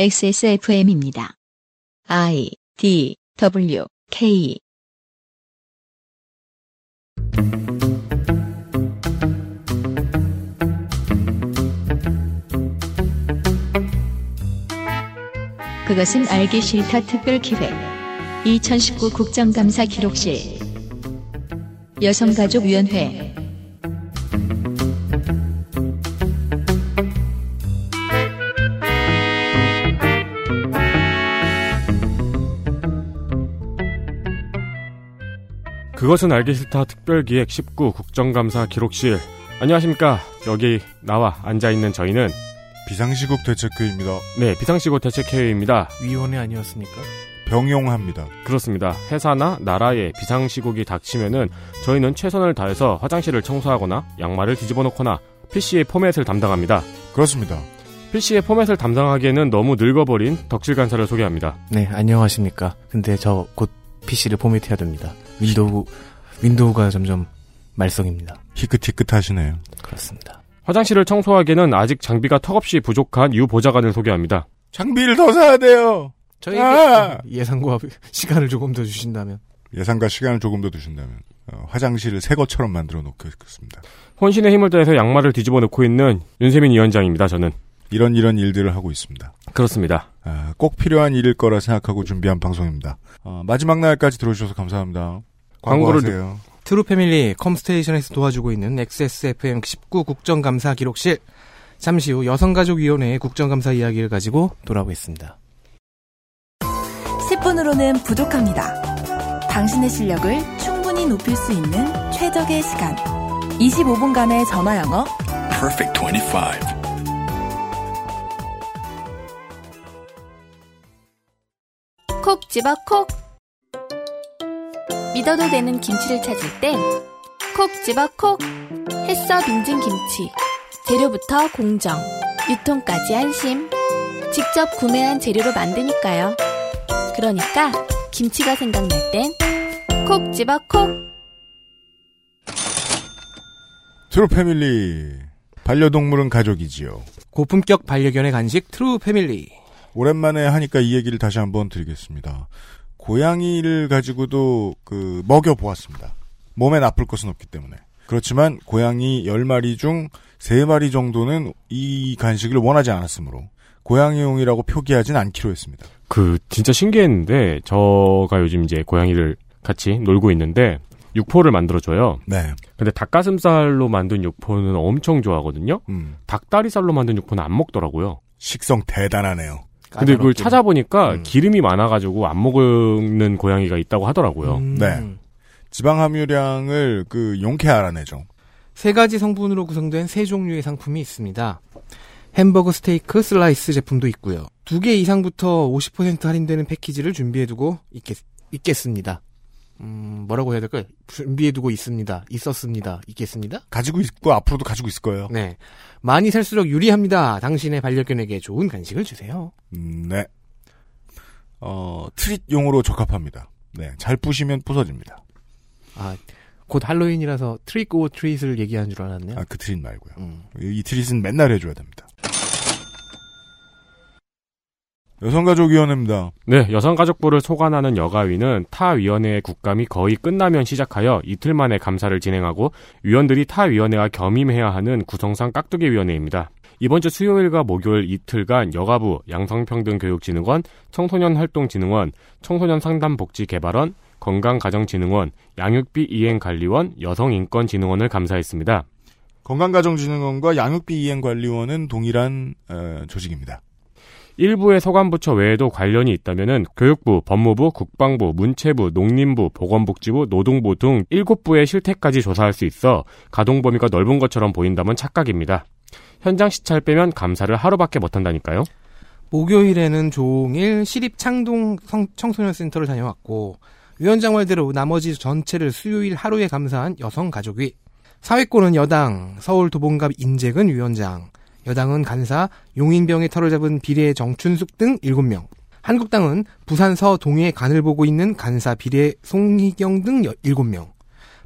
XSFM입니다. I D W K. 그것은 알기 싫다 특별 기획. 2019 국정감사 기록실. 여성가족위원회 그것은 알기 싫다 특별기획 19 국정감사 기록실. 안녕하십니까. 여기 나와 앉아있는 저희는 비상시국 대책회의입니다. 네, 비상시국 대책회의입니다. 위원회 아니었습니까? 병용합니다. 그렇습니다. 회사나 나라에 비상시국이 닥치면은 저희는 최선을 다해서 화장실을 청소하거나 양말을 뒤집어 놓거나 PC의 포맷을 담당합니다. 그렇습니다. PC의 포맷을 담당하기에는 너무 늙어버린 덕질 간사를 소개합니다. 네, 안녕하십니까. 근데 저 곧 PC를 포맷해야 됩니다. 윈도우, 윈도우가 점점 말썽입니다. 희끗희끗 하시네요. 그렇습니다. 화장실을 청소하기에는 아직 장비가 턱없이 부족한 유 보좌관을 소개합니다. 장비를 더 사야 돼요. 저에게 아! 예산과 시간을 조금 더 주신다면. 예산과 시간을 조금 더 주신다면 어, 화장실을 새 것처럼 만들어 놓겠습니다. 혼신의 힘을 다해서 양말을 뒤집어 놓고 있는 윤세민 위원장입니다. 저는 이런 이런 일들을 하고 있습니다. 그렇습니다. 아, 꼭 필요한 일일 거라 생각하고 준비한 방송입니다. 어, 마지막 날까지 들어주셔서 감사합니다. 광고를 광고하세요. 트루 패밀리 컴스테이션에서 도와주고 있는 XSFM 19 국정감사 기록실. 잠시 후 여성가족위원회의 국정감사 이야기를 가지고 돌아오겠습니다. 10분으로는 부족합니다. 당신의 실력을 충분히 높일 수 있는 최적의 시간. 25분간의 전화 영어. Perfect 25. 콕 집어 콕. 믿어도 되는 김치를 찾을 땐 콕 집어 콕. 햇서 빙진 김치 재료부터 공정 유통까지 안심. 직접 구매한 재료로 만드니까요. 그러니까 김치가 생각날 땐 콕 집어 콕. 트루 패밀리 반려동물은 가족이지요. 고품격 반려견의 간식 트루 패밀리. 오랜만에 하니까 이 얘기를 다시 한번 드리겠습니다. 고양이를 가지고도 그 먹여 보았습니다. 몸에 나쁠 것은 없기 때문에. 그렇지만 고양이 10마리 중 3마리 정도는 이 간식을 원하지 않았으므로 고양이용이라고 표기하진 않기로 했습니다. 그 진짜 신기했는데 저가 요즘 이제 고양이를 같이 놀고 있는데 육포를 만들어줘요. 네. 근데 닭가슴살로 만든 육포는 엄청 좋아하거든요. 음. 닭다리살로 만든 육포는 안 먹더라고요. 식성 대단하네요. 근데 그걸. 찾아보니까 음. 기름이 많아가지고 안 먹는 고양이가 있다고 하더라고요. 음. 네. 지방 함유량을 그 용케 알아내죠. 세 가지 성분으로 구성된 세 종류의 상품이 있습니다. 햄버거 스테이크 슬라이스 제품도 있고요. 두 개 이상부터 50% 할인되는 패키지를 준비해두고 있겠, 있겠습니다. 음, 뭐라고 해야 될까요? 준비해두고 있습니다. 있었습니다. 있겠습니다? 가지고 있고 앞으로도 가지고 있을 거예요. 네. 많이 살수록 유리합니다. 당신의 반려견에게 좋은 간식을 주세요. 음, 네. 어, treat용으로 적합합니다. 네. 잘 부시면 부서집니다. 아, 곧 할로윈이라서 trick or treat을 얘기하는 줄 알았네요. 아, 그 treat 말고요. 음. 이 treat은 맨날 해줘야 됩니다. 여성가족위원회입니다. 네, 여성가족부를 소관하는 여가위는 타 위원회의 국감이 거의 끝나면 시작하여 이틀 만에 감사를 진행하고 위원들이 타 위원회와 겸임해야 하는 구성상 깍두기 위원회입니다. 이번 주 수요일과 목요일 이틀간 여가부, 양성평등교육진흥원, 청소년활동진흥원, 청소년상담복지개발원, 건강가정진흥원, 양육비 이행관리원, 여성인권진흥원을 감사했습니다. 건강가정진흥원과 양육비 이행관리원은 동일한 어, 조직입니다. 일부의 소관부처 외에도 관련이 있다면은 교육부, 법무부, 국방부, 문체부, 농림부, 보건복지부, 노동부 등 7부의 실태까지 조사할 수 있어 가동 범위가 넓은 것처럼 보인다면 착각입니다. 현장 시찰 빼면 감사를 하루밖에 못한다니까요. 목요일에는 종일 시립 창동 성- 청소년센터를 다녀왔고 위원장 말대로 나머지 전체를 수요일 하루에 감사한 여성가족위 사회권은 여당 서울 도봉갑 인재근 위원장 여당은 간사 용인병의 털을 잡은 비례 정춘숙 등 7명 한국당은 부산 서 동해 간을 보고 있는 간사 비례 송희경 등 7명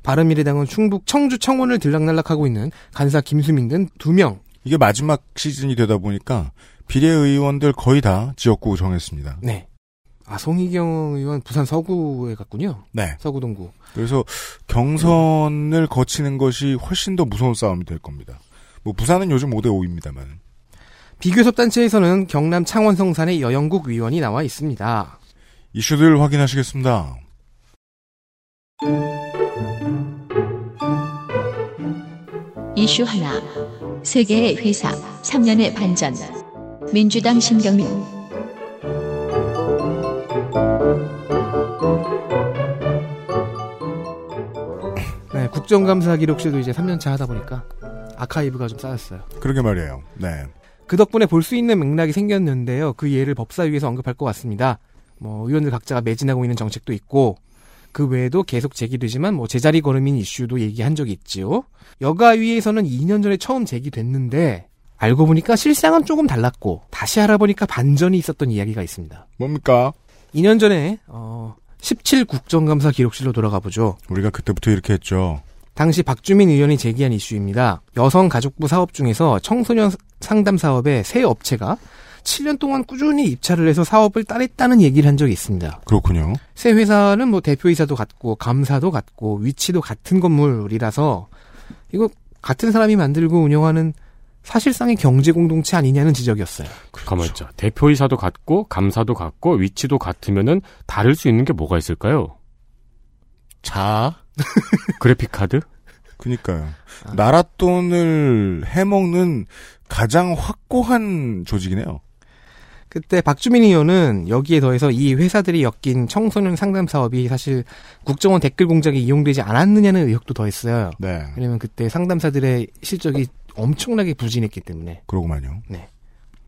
바른미래당은 충북 청주 청원을 들락날락하고 있는 간사 김수민 등 2명 이게 마지막 시즌이 되다 보니까 비례의원들 거의 다 지역구 정했습니다. 네. 아, 송희경 의원 부산 서구에 갔군요. 네. 서구 동구. 그래서 경선을 거치는 것이 훨씬 더 무서운 싸움이 될 겁니다. 뭐 부산은 요즘 5대 5입니다만. 비교섭 단체에서는 경남 창원 성산의 여영국 의원이 나와 있습니다. 이슈들 확인하시겠습니다. 이슈 하나. 세계의 회사 3년의 반전. 민주당 신경민. 네, 국정감사 기록실도 이제 3년차 하다 보니까 아카이브가 좀 쌓였어요. 그러게 말이에요. 네. 그 덕분에 볼 수 있는 맥락이 생겼는데요. 그 예를 법사위에서 언급할 것 같습니다. 뭐 의원들 각자가 매진하고 있는 정책도 있고 그 외에도 계속 제기되지만 뭐 제자리 걸음인 이슈도 얘기한 적이 있지요. 여가위에서는 2년 전에 처음 제기됐는데 알고 보니까 실상은 조금 달랐고 다시 알아보니까 반전이 있었던 이야기가 있습니다. 뭡니까? 2년 전에 어 17 국정감사 기록실로 돌아가 보죠. 우리가 그때부터 이렇게 했죠. 당시 박주민 의원이 제기한 이슈입니다. 여성가족부 사업 중에서 청소년 상담 사업에 새 업체가 7년 동안 꾸준히 입찰을 해서 사업을 따냈다는 얘기를 한 적이 있습니다. 그렇군요. 새 회사는 뭐 대표이사도 같고 감사도 같고 위치도 같은 건물이라서 이거 같은 사람이 만들고 운영하는 사실상의 경제 공동체 아니냐는 지적이었어요. 가만 있자. 대표이사도 같고 감사도 같고 위치도 같으면은 다를 수 있는 게 뭐가 있을까요? 자. 그래픽 카드? 그니까요. 나라 돈을 해먹는 가장 확고한 조직이네요. 그때 박주민 의원은 여기에 더해서 이 회사들이 엮인 청소년 상담 사업이 사실 국정원 댓글 공작에 이용되지 않았느냐는 의혹도 더했어요. 네. 왜냐면 그때 상담사들의 실적이 엄청나게 부진했기 때문에. 그러고만요.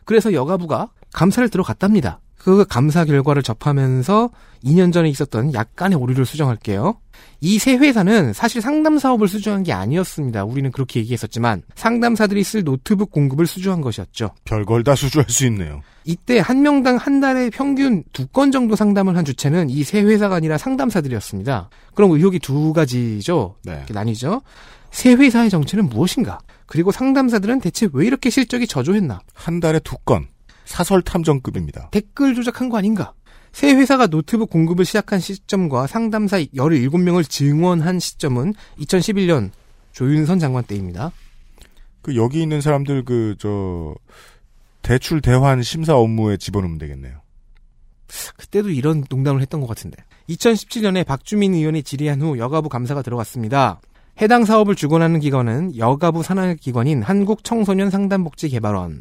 그래서 여가부가 감사를 들어갔답니다. 그 감사 결과를 접하면서 2년 전에 있었던 약간의 오류를 수정할게요. 이 세 회사는 사실 상담 사업을 수주한 게 아니었습니다. 우리는 그렇게 얘기했었지만 상담사들이 쓸 노트북 공급을 수주한 것이었죠. 별걸 다 수주할 수 있네요. 이때 한 명당 한 달에 평균 두 건 정도 상담을 한 주체는 이 세 회사가 아니라 상담사들이었습니다. 그럼 의혹이 두 가지죠. 네. 이렇게 나뉘죠. 세 회사의 정체는 무엇인가? 그리고 상담사들은 대체 왜 이렇게 실적이 저조했나? 한 달에 두 건. 사설 탐정급입니다. 댓글 조작한 거 아닌가? 새 회사가 노트북 공급을 시작한 시점과 상담사 17명을 증원한 시점은 2011년 조윤선 장관 때입니다. 그 여기 있는 사람들 그 저 대출 대환 심사 업무에 집어넣으면 되겠네요. 그때도 이런 농담을 했던 것 같은데. 2017년에 박주민 의원이 질의한 후 여가부 감사가 들어갔습니다. 해당 사업을 주관하는 기관은 여가부 산하기관인 한국청소년상담복지개발원.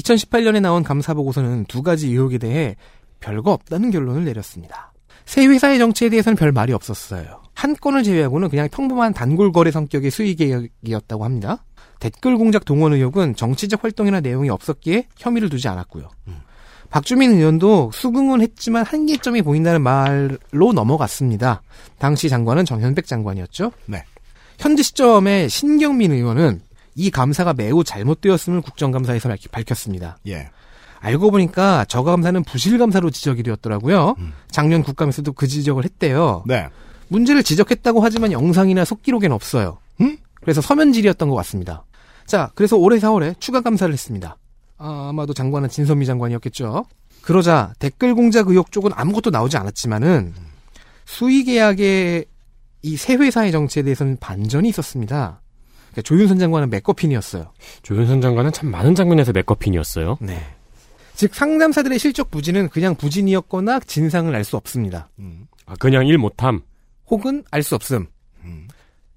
2018년에 나온 감사 보고서는 두 가지 의혹에 대해 별거 없다는 결론을 내렸습니다. 새 회사의 정체에 대해서는 별 말이 없었어요. 한 건을 제외하고는 그냥 평범한 단골 거래 성격의 수익 계획이었다고 합니다. 댓글 공작 동원 의혹은 정치적 활동이나 내용이 없었기에 혐의를 두지 않았고요. 박주민 의원도 수긍은 했지만 한계점이 보인다는 말로 넘어갔습니다. 당시 장관은 정현백 장관이었죠. 네. 현재 시점에 신경민 의원은 이 감사가 매우 잘못되었음을 국정감사에서 밝- 밝혔습니다. 예. 알고 보니까 저 감사는 부실감사로 지적이 되었더라고요. 음. 작년 국감에서도 그 지적을 했대요. 네. 문제를 지적했다고 하지만 영상이나 속기록에는 없어요. 음? 그래서 서면질이었던 것 같습니다. 자, 그래서 올해 4월에 추가 감사를 했습니다. 아, 아마도 장관은 진선미 장관이었겠죠. 그러자 댓글 공작 의혹 쪽은 아무것도 나오지 않았지만은 수의계약의 이 세 회사의 정치에 대해서는 반전이 있었습니다. 그러니까 조윤선 장관은 맥거핀이었어요. 조윤선 장관은 참 많은 장면에서 맥커핀이었어요. 네. 즉 상담사들의 실적 부진은 그냥 부진이었거나 진상을 알 수 없습니다. 음. 아, 그냥 일 못함. 혹은 알 수 없음. 음.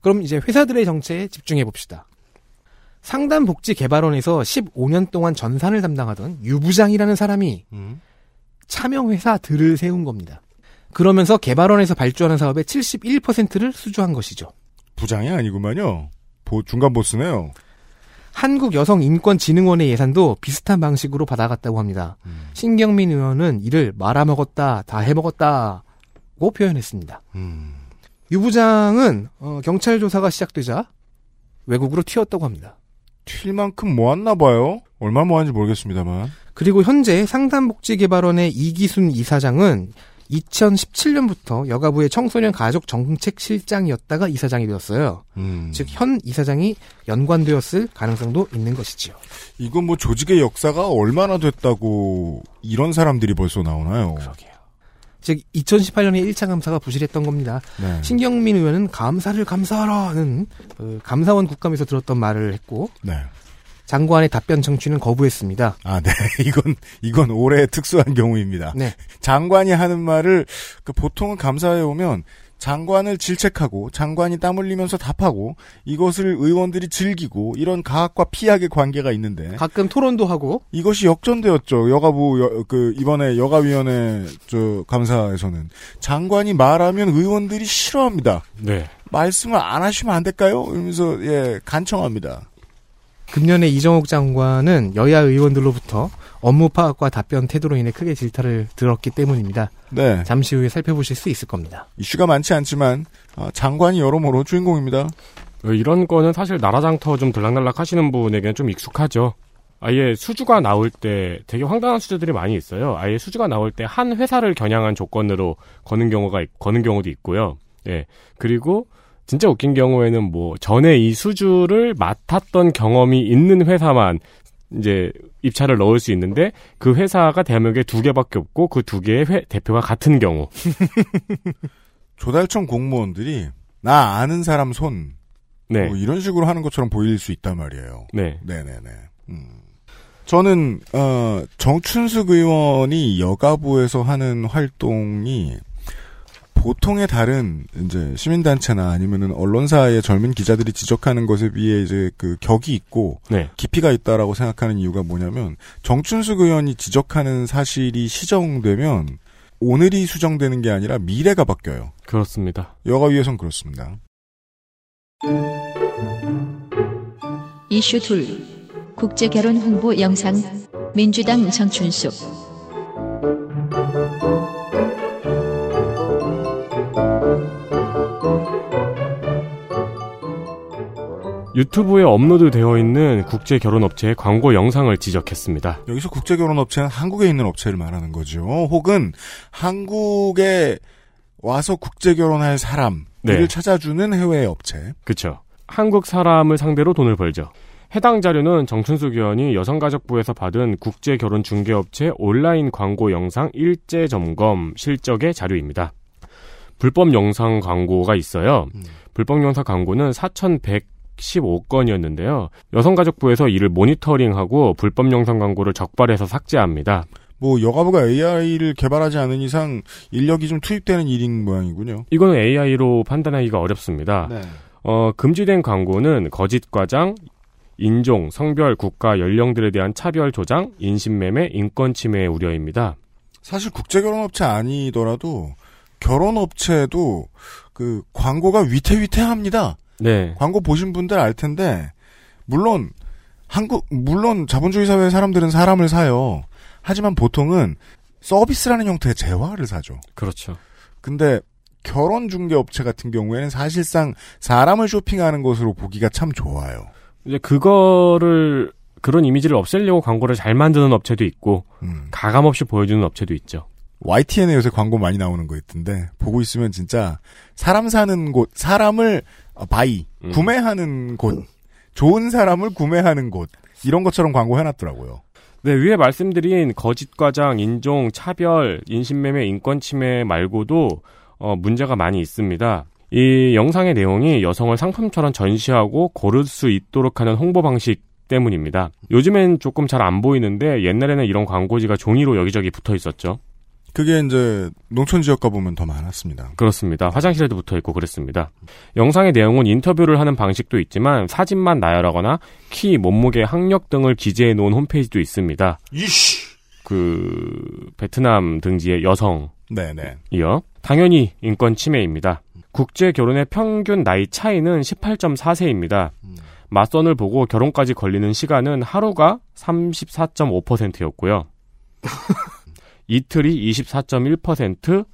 그럼 이제 회사들의 정체에 집중해 봅시다. 상담복지개발원에서 15년 동안 전산을 담당하던 유 부장이라는 사람이 음. 차명회사들을 세운 겁니다. 그러면서 개발원에서 발주하는 사업의 71%를 수주한 것이죠. 부장이 아니구만요. 보, 중간 보스네요. 한국 여성 인권 진흥원의 예산도 비슷한 방식으로 받아갔다고 합니다. 음. 신경민 의원은 이를 말아먹었다, 다 해먹었다고 표현했습니다. 음. 유 부장은 어, 경찰 조사가 시작되자 외국으로 튀었다고 합니다. 튈 만큼 모았나 봐요. 얼마 모았는지 모르겠습니다만. 그리고 현재 상담복지개발원의 이기순 이사장은 2017년부터 여가부의 청소년 가족 정책 실장이었다가 이사장이 되었어요. 음. 즉현 이사장이 연관되었을 가능성도 있는 것이지요. 이건 뭐 조직의 역사가 얼마나 됐다고 이런 사람들이 벌써 나오나요? 그러게요. 즉 2018년에 1차 감사가 부실했던 겁니다. 네. 신경민 의원은 감사를 감사하라는 그 감사원 국감에서 들었던 말을 했고 네. 장관의 답변 청취는 거부했습니다. 아, 네. 이건, 이건 올해 특수한 경우입니다. 네. 장관이 하는 말을, 그 보통은 감사해 오면 장관을 질책하고 장관이 땀 흘리면서 답하고 이것을 의원들이 즐기고 이런 가학과 피학의 관계가 있는데 가끔 토론도 하고 이것이 역전되었죠. 여가부 여- 그 이번에 여가위원회 저 감사에서는 장관이 말하면 의원들이 싫어합니다. 네. 말씀을 안 하시면 안 될까요? 이러면서 예 간청합니다. 금년에 이정옥 장관은 여야 의원들로부터 업무 파악과 답변 태도로 인해 크게 질타를 들었기 때문입니다. 네 잠시 후에 살펴보실 수 있을 겁니다. 이슈가 많지 않지만 아, 장관이 여러모로 주인공입니다. 어, 이런 거는 사실 나라장터 좀 들락날락 하시는 분에게는 좀 익숙하죠. 아예 수주가 나올 때 되게 황당한 수주들이 많이 있어요. 아예 수주가 나올 때 한 회사를 겨냥한 조건으로 거는 경우가 있- 거는 경우도 있고요. 예. 그리고 진짜 웃긴 경우에는 뭐 전에 이 수주를 맡았던 경험이 있는 회사만 이제 입찰을 넣을 수 있는데 그 회사가 대한민국에 두 개밖에 없고 그 두 개의 회- 대표가 같은 경우. 조달청 공무원들이 나 아는 사람 손 네. 뭐 이런 식으로 하는 것처럼 보일 수 있단 말이에요. 네. 네네네. 음. 저는 어, 정춘숙 의원이 여가부에서 하는 활동이 보통의 다른 이제 시민단체나 아니면은 언론사의 젊은 기자들이 지적하는 것에 비해 이제 그 격이 있고 네. 깊이가 있다라고 생각하는 이유가 뭐냐면 정춘숙 의원이 지적하는 사실이 시정되면 오늘이 수정되는 게 아니라 미래가 바뀌어요. 그렇습니다. 여가위에선 그렇습니다. 이슈 둘 국제 결혼 홍보 영상 민주당 정춘숙 유튜브에 업로드 되어 있는 국제 결혼 업체의 광고 영상을 지적했습니다. 여기서 국제 결혼 업체는 한국에 있는 업체를 말하는 거죠. 혹은 한국에 와서 국제 결혼할 사람을 네. 찾아주는 해외 업체. 그쵸. 한국 사람을 상대로 돈을 벌죠. 해당 자료는 정춘숙 의원이 여성가족부에서 받은 국제 결혼 중개업체 온라인 광고 영상 일제 점검 실적의 자료입니다. 불법 영상 광고가 있어요. 불법 영상 광고는 4,115건이었는데요. 여성가족부에서 이를 모니터링하고 불법 영상 광고를 적발해서 삭제합니다. 뭐 여가부가 AI를 개발하지 않은 이상 인력이 좀 투입되는 일인 모양이군요. 이거는 AI로 판단하기가 어렵습니다. 네. 어, 금지된 광고는 거짓 과장, 인종, 성별, 국가, 연령들에 대한 차별 조장, 인신매매, 인권 침해의 우려입니다. 사실 국제 결혼업체 아니더라도 결혼업체도 그 광고가 위태위태합니다. 네. 광고 보신 분들 알 텐데 물론 한국 물론 자본주의 사회 사람들은 사람을 사요. 하지만 보통은 서비스라는 형태의 재화를 사죠. 그렇죠. 근데 결혼 중개 업체 같은 경우에는 사실상 사람을 쇼핑하는 것으로 보기가 참 좋아요. 이제 그거를 그런 이미지를 없애려고 광고를 잘 만드는 업체도 있고 음. 가감 없이 보여주는 업체도 있죠. YTN에 요새 광고 많이 나오는 거 있던데 보고 있으면 진짜 사람 사는 곳, 사람을 어, buy 음. 구매하는 곳, 좋은 사람을 구매하는 곳 이런 것처럼 광고 해놨더라고요. 네, 위에 말씀드린 거짓 과장, 인종, 차별, 인신매매, 인권 침해 말고도 어, 문제가 많이 있습니다. 이 영상의 내용이 여성을 상품처럼 전시하고 고를 수 있도록 하는 홍보 방식 때문입니다. 요즘엔 조금 잘 안 보이는데 옛날에는 이런 광고지가 종이로 여기저기 붙어 있었죠. 그게 이제 농촌 지역 가보면 더 많았습니다. 그렇습니다. 화장실에도 붙어 있고 그랬습니다. 영상의 내용은 인터뷰를 하는 방식도 있지만 사진만 나열하거나 키, 몸무게, 학력 등을 기재해 놓은 홈페이지도 있습니다. 이씨. 그 베트남 등지의 여성이요. 네네. 당연히 인권 침해입니다. 국제 결혼의 평균 나이 차이는 18.4세입니다. 맞선을 보고 결혼까지 걸리는 시간은 하루가 34.5%였고요. 이틀이 24.1%,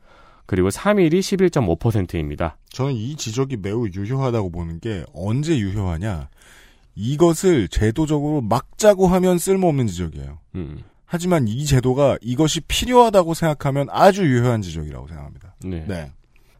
그리고 3일이 11.5%입니다. 저는 이 지적이 매우 유효하다고 보는 게 언제 유효하냐? 이것을 제도적으로 막자고 하면 쓸모없는 지적이에요. 음, 하지만 이 제도가 이것이 필요하다고 생각하면 아주 유효한 지적이라고 생각합니다. 네. 네.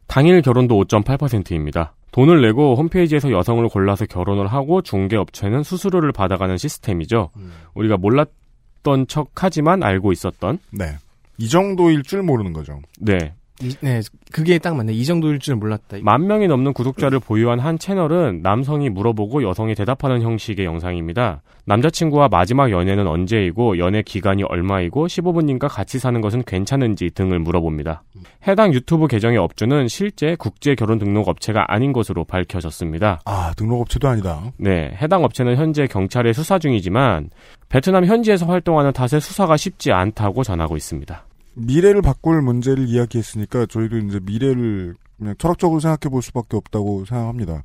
당일 결혼도 5.8%입니다. 돈을 내고 홈페이지에서 여성을 골라서 결혼을 하고 중개업체는 수수료를 받아가는 시스템이죠. 우리가 몰랐던 척 하지만 알고 있었던. 네. 이 정도일 줄 모르는 거죠. 네. 이- 네, 그게 딱 맞네. 이 정도일 줄 몰랐다. 만 명이 넘는 구독자를 보유한 한 채널은 남성이 물어보고 여성이 대답하는 형식의 영상입니다. 남자친구와 마지막 연애는 언제이고 연애 기간이 얼마이고 15분님과 같이 사는 것은 괜찮은지 등을 물어봅니다. 해당 유튜브 계정의 업주는 실제 국제 결혼 등록 업체가 아닌 것으로 밝혀졌습니다. 아, 등록 업체도 아니다. 네, 해당 업체는 현재 경찰에 수사 중이지만 베트남 현지에서 활동하는 탓에 수사가 쉽지 않다고 전하고 있습니다. 미래를 바꿀 문제를 이야기했으니까 저희도 이제 미래를 그냥 철학적으로 생각해 볼 수밖에 없다고 생각합니다.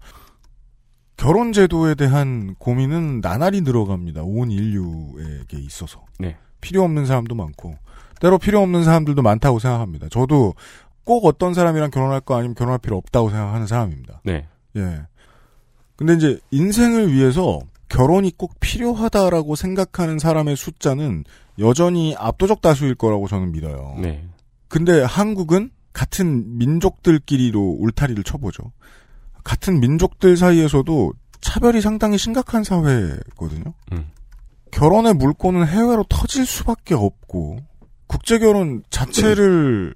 결혼 제도에 대한 고민은 나날이 늘어갑니다. 온 인류에게 있어서. 네. 필요 없는 사람도 많고 때로 필요 없는 사람들도 많다고 생각합니다. 저도 꼭 어떤 사람이랑 결혼할 거 아니면 결혼할 필요 없다고 생각하는 사람입니다. 네. 예. 근데 이제 인생을 위해서 결혼이 꼭 필요하다라고 생각하는 사람의 숫자는 여전히 압도적 다수일 거라고 저는 믿어요. 네. 근데 한국은 같은 민족들끼리로 울타리를 쳐보죠. 같은 민족들 사이에서도 차별이 상당히 심각한 사회거든요. 음. 결혼의 물꼬는 해외로 터질 수밖에 없고 국제 결혼 자체를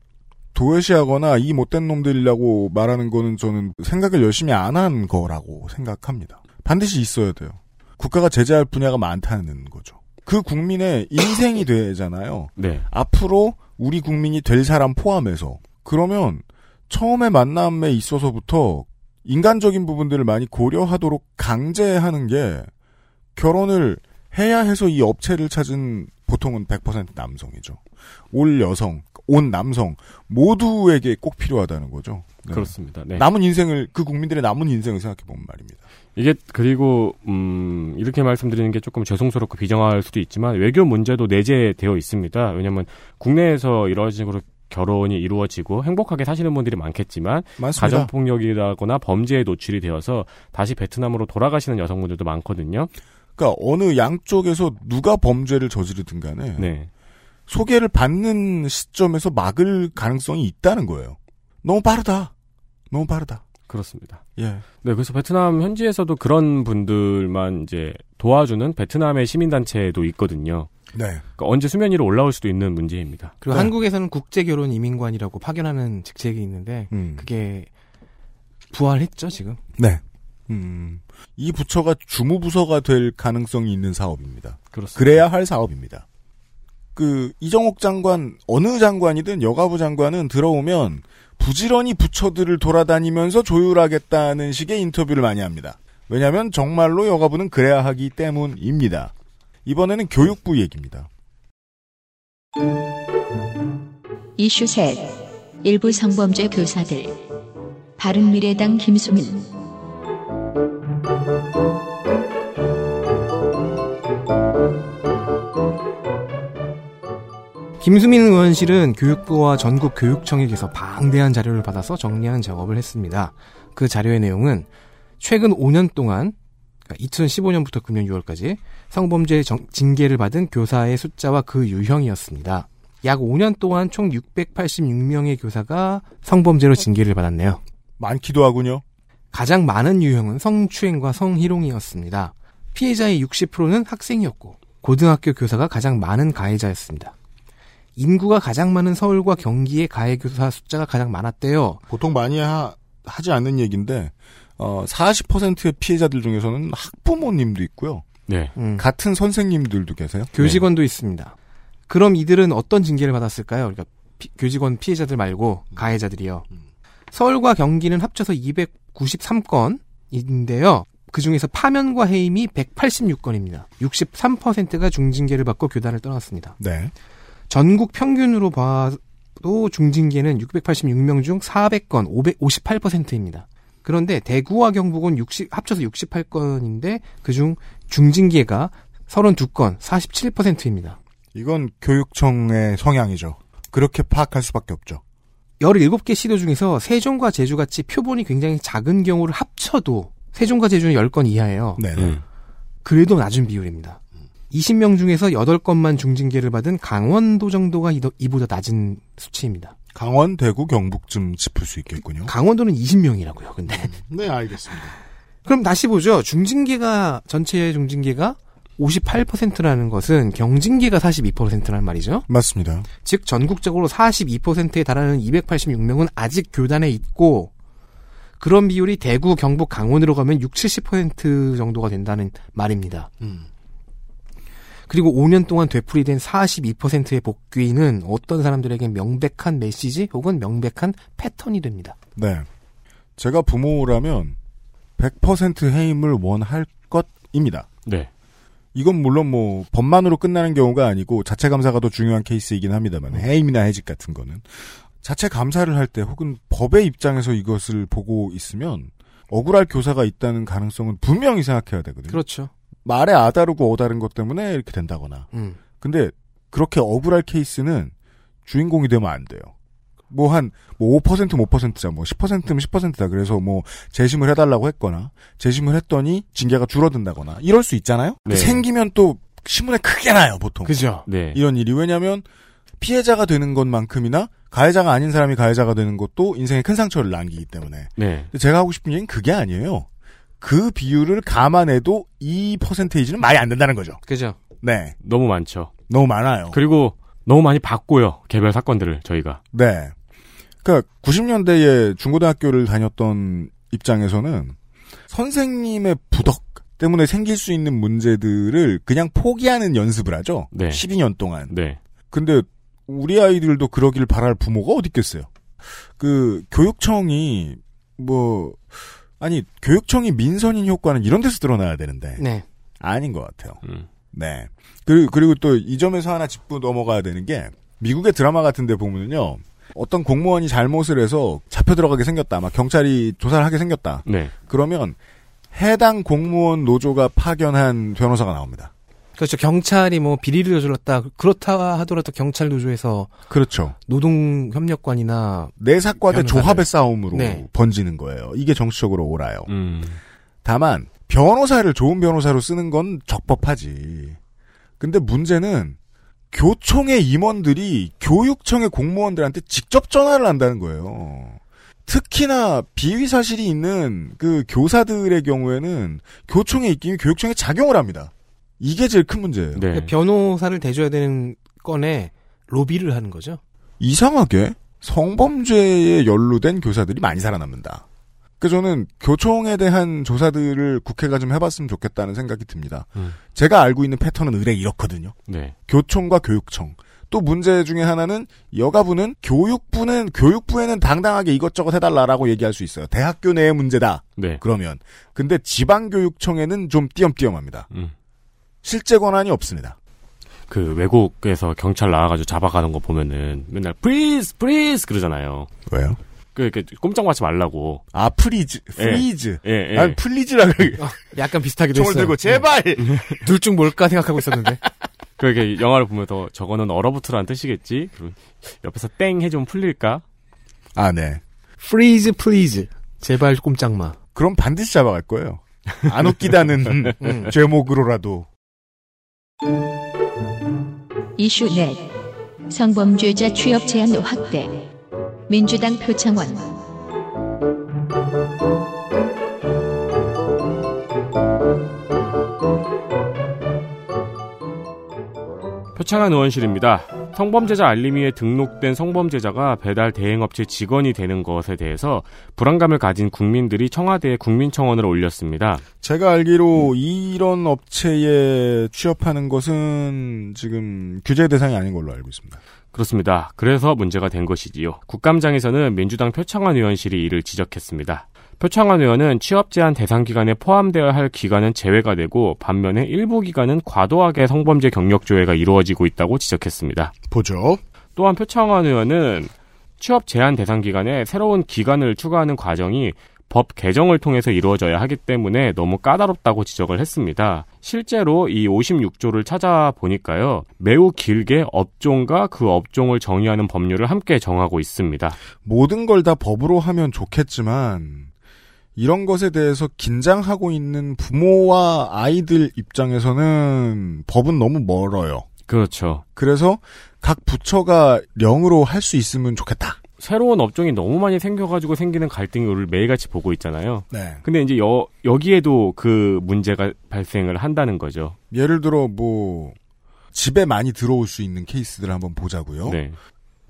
도외시하거나 이 못된 놈들이라고 말하는 거는 저는 생각을 열심히 안 한 거라고 생각합니다. 반드시 있어야 돼요. 국가가 제재할 분야가 많다는 거죠. 그 국민의 인생이 되잖아요. 네. 앞으로 우리 국민이 될 사람 포함해서 그러면 처음에 만남에 있어서부터 인간적인 부분들을 많이 고려하도록 강제하는 게 결혼을 해야 해서 이 업체를 찾은 보통은 100% 남성이죠. 올 여성, 온 남성 모두에게 꼭 필요하다는 거죠. 네. 그렇습니다. 네. 남은 인생을 그 국민들의 남은 인생을 생각해 보면 말입니다. 이게 그리고 음 이렇게 말씀드리는 게 조금 죄송스럽고 비정할 수도 있지만 외교 문제도 내재되어 있습니다. 왜냐하면 국내에서 이런 식으로 결혼이 이루어지고 행복하게 사시는 분들이 많겠지만. 가정 폭력이라거나 범죄에 노출이 되어서 다시 베트남으로 돌아가시는 여성분들도 많거든요. 그러니까 어느 양쪽에서 누가 범죄를 저지르든 간에 네. 소개를 받는 시점에서 막을 가능성이 있다는 거예요. 너무 빠르다. 너무 빠르다. 그렇습니다. 예. 네, 그래서 베트남 현지에서도 그런 분들만 이제 도와주는 베트남의 시민단체도 있거든요. 네. 그러니까 언제 수면 위로 올라올 수도 있는 문제입니다. 그리고 네. 한국에서는 국제결혼 이민관이라고 파견하는 직책이 있는데 음. 그게 부활했죠 지금. 네. 음. 이 부처가 주무부서가 될 가능성이 있는 사업입니다. 그렇습니다. 그래야 할 사업입니다. 그 이정옥 장관 어느 장관이든 여가부 장관은 들어오면 부지런히 부처들을 돌아다니면서 조율하겠다는 식의 인터뷰를 많이 합니다. 왜냐하면 정말로 여가부는 그래야 하기 때문입니다. 이번에는 교육부 얘기입니다. 이슈 셋 일부 성범죄 교사들 바른미래당 김수민 김수민 의원실은 교육부와 전국 교육청에게서 방대한 자료를 받아서 정리한 작업을 했습니다. 그 자료의 내용은 최근 5년 동안 2015년부터 금년 6월까지 성범죄 정- 징계를 받은 교사의 숫자와 그 유형이었습니다. 약 5년 동안 총 686명의 교사가 성범죄로 징계를 받았네요. 많기도 하군요. 가장 많은 유형은 성추행과 성희롱이었습니다. 피해자의 60%는 학생이었고 고등학교 교사가 가장 많은 가해자였습니다. 인구가 가장 많은 서울과 경기의 가해 교사 숫자가 가장 많았대요. 보통 많이 하, 지 않는 얘기인데 어, 40%의 피해자들 중에서는 학부모님도 있고요. 네. 음, 같은 선생님들도 계세요. 교직원도 있습니다. 그럼 이들은 어떤 징계를 받았을까요? 그러니까 피- 교직원 피해자들 말고 가해자들이요. 서울과 경기는 합쳐서 293건인데요. 그 중에서 파면과 해임이 186건입니다. 63%가 중징계를 받고 교단을 떠났습니다. 네. 전국 평균으로 봐도 중징계는 686명 중 400건, 558%입니다. 그런데 대구와 경북은 60, 합쳐서 68건인데 그중 중징계가 32건, 47%입니다. 이건 교육청의 성향이죠. 그렇게 파악할 수밖에 없죠. 17개 시도 중에서 세종과 제주같이 표본이 굉장히 작은 경우를 합쳐도 세종과 제주는 10건 이하예요. 네. 음. 그래도 낮은 비율입니다. 20명 중에서 8건만 중징계를 받은 강원도 정도가 이보다 낮은 수치입니다. 강원, 대구, 경북쯤 짚을 수 있겠군요. 강원도는 20명이라고요. 근데 네, 알겠습니다. 그럼 다시 보죠. 중징계가 전체 중징계가 58%라는 것은 경징계가 42%라는 말이죠. 맞습니다. 즉 전국적으로 42%에 달하는 286명은 아직 교단에 있고 그런 비율이 대구, 경북, 강원으로 가면 6, 70% 정도가 된다는 말입니다. 그리고 5년 동안 되풀이된 42%의 복귀는 어떤 사람들에게 명백한 메시지 혹은 명백한 패턴이 됩니다. 네. 제가 부모라면 100% 해임을 원할 것입니다. 네. 이건 물론 뭐 법만으로 끝나는 경우가 아니고 자체 감사가 더 중요한 케이스이긴 합니다만 해임이나 해직 같은 거는 자체 감사를 할 때 혹은 법의 입장에서 이것을 보고 있으면 억울할 교사가 있다는 가능성은 분명히 생각해야 되거든요. 그렇죠. 말에 아다르고 어다른 것 때문에 이렇게 된다거나. 음. 근데 그렇게 억울할 케이스는 주인공이 되면 안 돼요. 뭐 한, 뭐 5%, 뭐 5%자, 뭐 10%면 10%다. 그래서 뭐 재심을 해달라고 했거나, 재심을 했더니 징계가 줄어든다거나, 이럴 수 있잖아요? 네. 생기면 또 신문에 크게 나요, 보통. 그죠. 네. 이런 일이. 왜냐면, 피해자가 되는 것만큼이나, 가해자가 아닌 사람이 가해자가 되는 것도 인생에 큰 상처를 남기기 때문에. 네. 근데 제가 하고 싶은 얘기는 그게 아니에요. 그 비율을 감안해도 이 퍼센테이지는 말이 안 된다는 거죠. 그죠. 네. 너무 많죠. 너무 많아요. 그리고 너무 많이 봤고요. 개별 사건들을 저희가. 네. 그러니까 90년대에 중고등학교를 다녔던 입장에서는 선생님의 부덕 때문에 생길 수 있는 문제들을 그냥 포기하는 연습을 하죠. 네. 12년 동안. 네. 근데 우리 아이들도 그러길 바랄 부모가 어디 있겠어요. 그 교육청이 뭐 아니 교육청이 민선인 효과는 이런 데서 드러나야 되는데 네. 아닌 것 같아요. 음. 네. 그리고, 그리고 또 이 점에서 하나 짚고 넘어가야 되는 게 미국의 드라마 같은 데 보면은요. 어떤 공무원이 잘못을 해서 잡혀 들어가게 생겼다. 막 경찰이 조사를 하게 생겼다. 네. 그러면 해당 공무원 노조가 파견한 변호사가 나옵니다. 그렇죠. 경찰이 뭐 비리를 저질렀다. 그렇다 하더라도 경찰 노조에서 그렇죠. 노동 협력관이나 내사과대 변호사들. 조합의 싸움으로 네. 번지는 거예요. 이게 정치적으로 옳아요. 음. 다만 변호사를 좋은 변호사로 쓰는 건 적법하지. 근데 문제는 교총의 임원들이 교육청의 공무원들한테 직접 전화를 한다는 거예요. 특히나 비위 사실이 있는 그 교사들의 경우에는 교총의 입김이 교육청에 작용을 합니다. 이게 제일 큰 문제예요. 네. 그러니까 변호사를 대줘야 되는 건에 로비를 하는 거죠. 이상하게 성범죄에 연루된 교사들이 많이 살아남는다. 그 저는 교총에 대한 조사들을 국회가 좀 해봤으면 좋겠다는 생각이 듭니다. 음. 제가 알고 있는 패턴은 으레 이렇거든요. 네. 교총과 교육청. 또 문제 중에 하나는 여가부는 교육부는 교육부에는 당당하게 이것저것 해달라라고 얘기할 수 있어요. 대학교 내의 문제다. 네. 그러면 근데 지방교육청에는 좀 띄엄띄엄합니다. 음. 실제 권한이 없습니다. 그 외국에서 경찰 나와가지고 잡아가는 거 보면은 맨날 freeze freeze 그러잖아요. 왜요? 그 이렇게 꼼짝하지 말라고. 아 freeze, freeze. 예, 예. 난 please라 그래. 약간 비슷하게 총을 됐어요. 들고 제발. 둘 중 뭘까 생각하고 있었는데. 그렇게 영화를 보면서 저거는 얼어붙으라는 뜻이겠지. 그리고 옆에서 땡 해주면 풀릴까? 아 네. freeze please. 제발 꼼짝 마. 그럼 반드시 잡아갈 거예요. 안 웃기다는 음. 제목으로라도. 이슈 넷 성범죄자 취업 제한 확대 민주당 표창원 표창한 의원실입니다. 성범죄자 알림위에 등록된 성범죄자가 배달 대행업체 직원이 되는 것에 대해서 불안감을 가진 국민들이 청와대에 국민청원을 올렸습니다. 제가 알기로 이런 업체에 취업하는 것은 지금 규제 대상이 아닌 걸로 알고 있습니다. 그렇습니다. 그래서 문제가 된 것이지요. 국감장에서는 민주당 표창원 의원실이 이를 지적했습니다. 표창원 의원은 취업 제한 대상 기간에 포함되어야 할 기간은 제외가 되고 반면에 일부 기간은 과도하게 성범죄 경력 조회가 이루어지고 있다고 지적했습니다. 보죠. 또한 표창원 의원은 취업 제한 대상 기간에 새로운 기간을 추가하는 과정이 법 개정을 통해서 이루어져야 하기 때문에 너무 까다롭다고 지적을 했습니다. 실제로 이 56조를 찾아보니까요. 매우 길게 업종과 그 업종을 정의하는 법률을 함께 정하고 있습니다. 모든 걸 다 법으로 하면 좋겠지만 이런 것에 대해서 긴장하고 있는 부모와 아이들 입장에서는 법은 너무 멀어요. 그렇죠. 그래서 각 부처가 령으로 할 수 있으면 좋겠다. 새로운 업종이 너무 많이 생겨가지고 생기는 우리를 매일같이 보고 있잖아요. 네. 근데 이제 여, 여기에도 그 문제가 발생을 한다는 거죠. 예를 들어 뭐 집에 많이 들어올 수 있는 케이스들을 한번 보자고요. 네.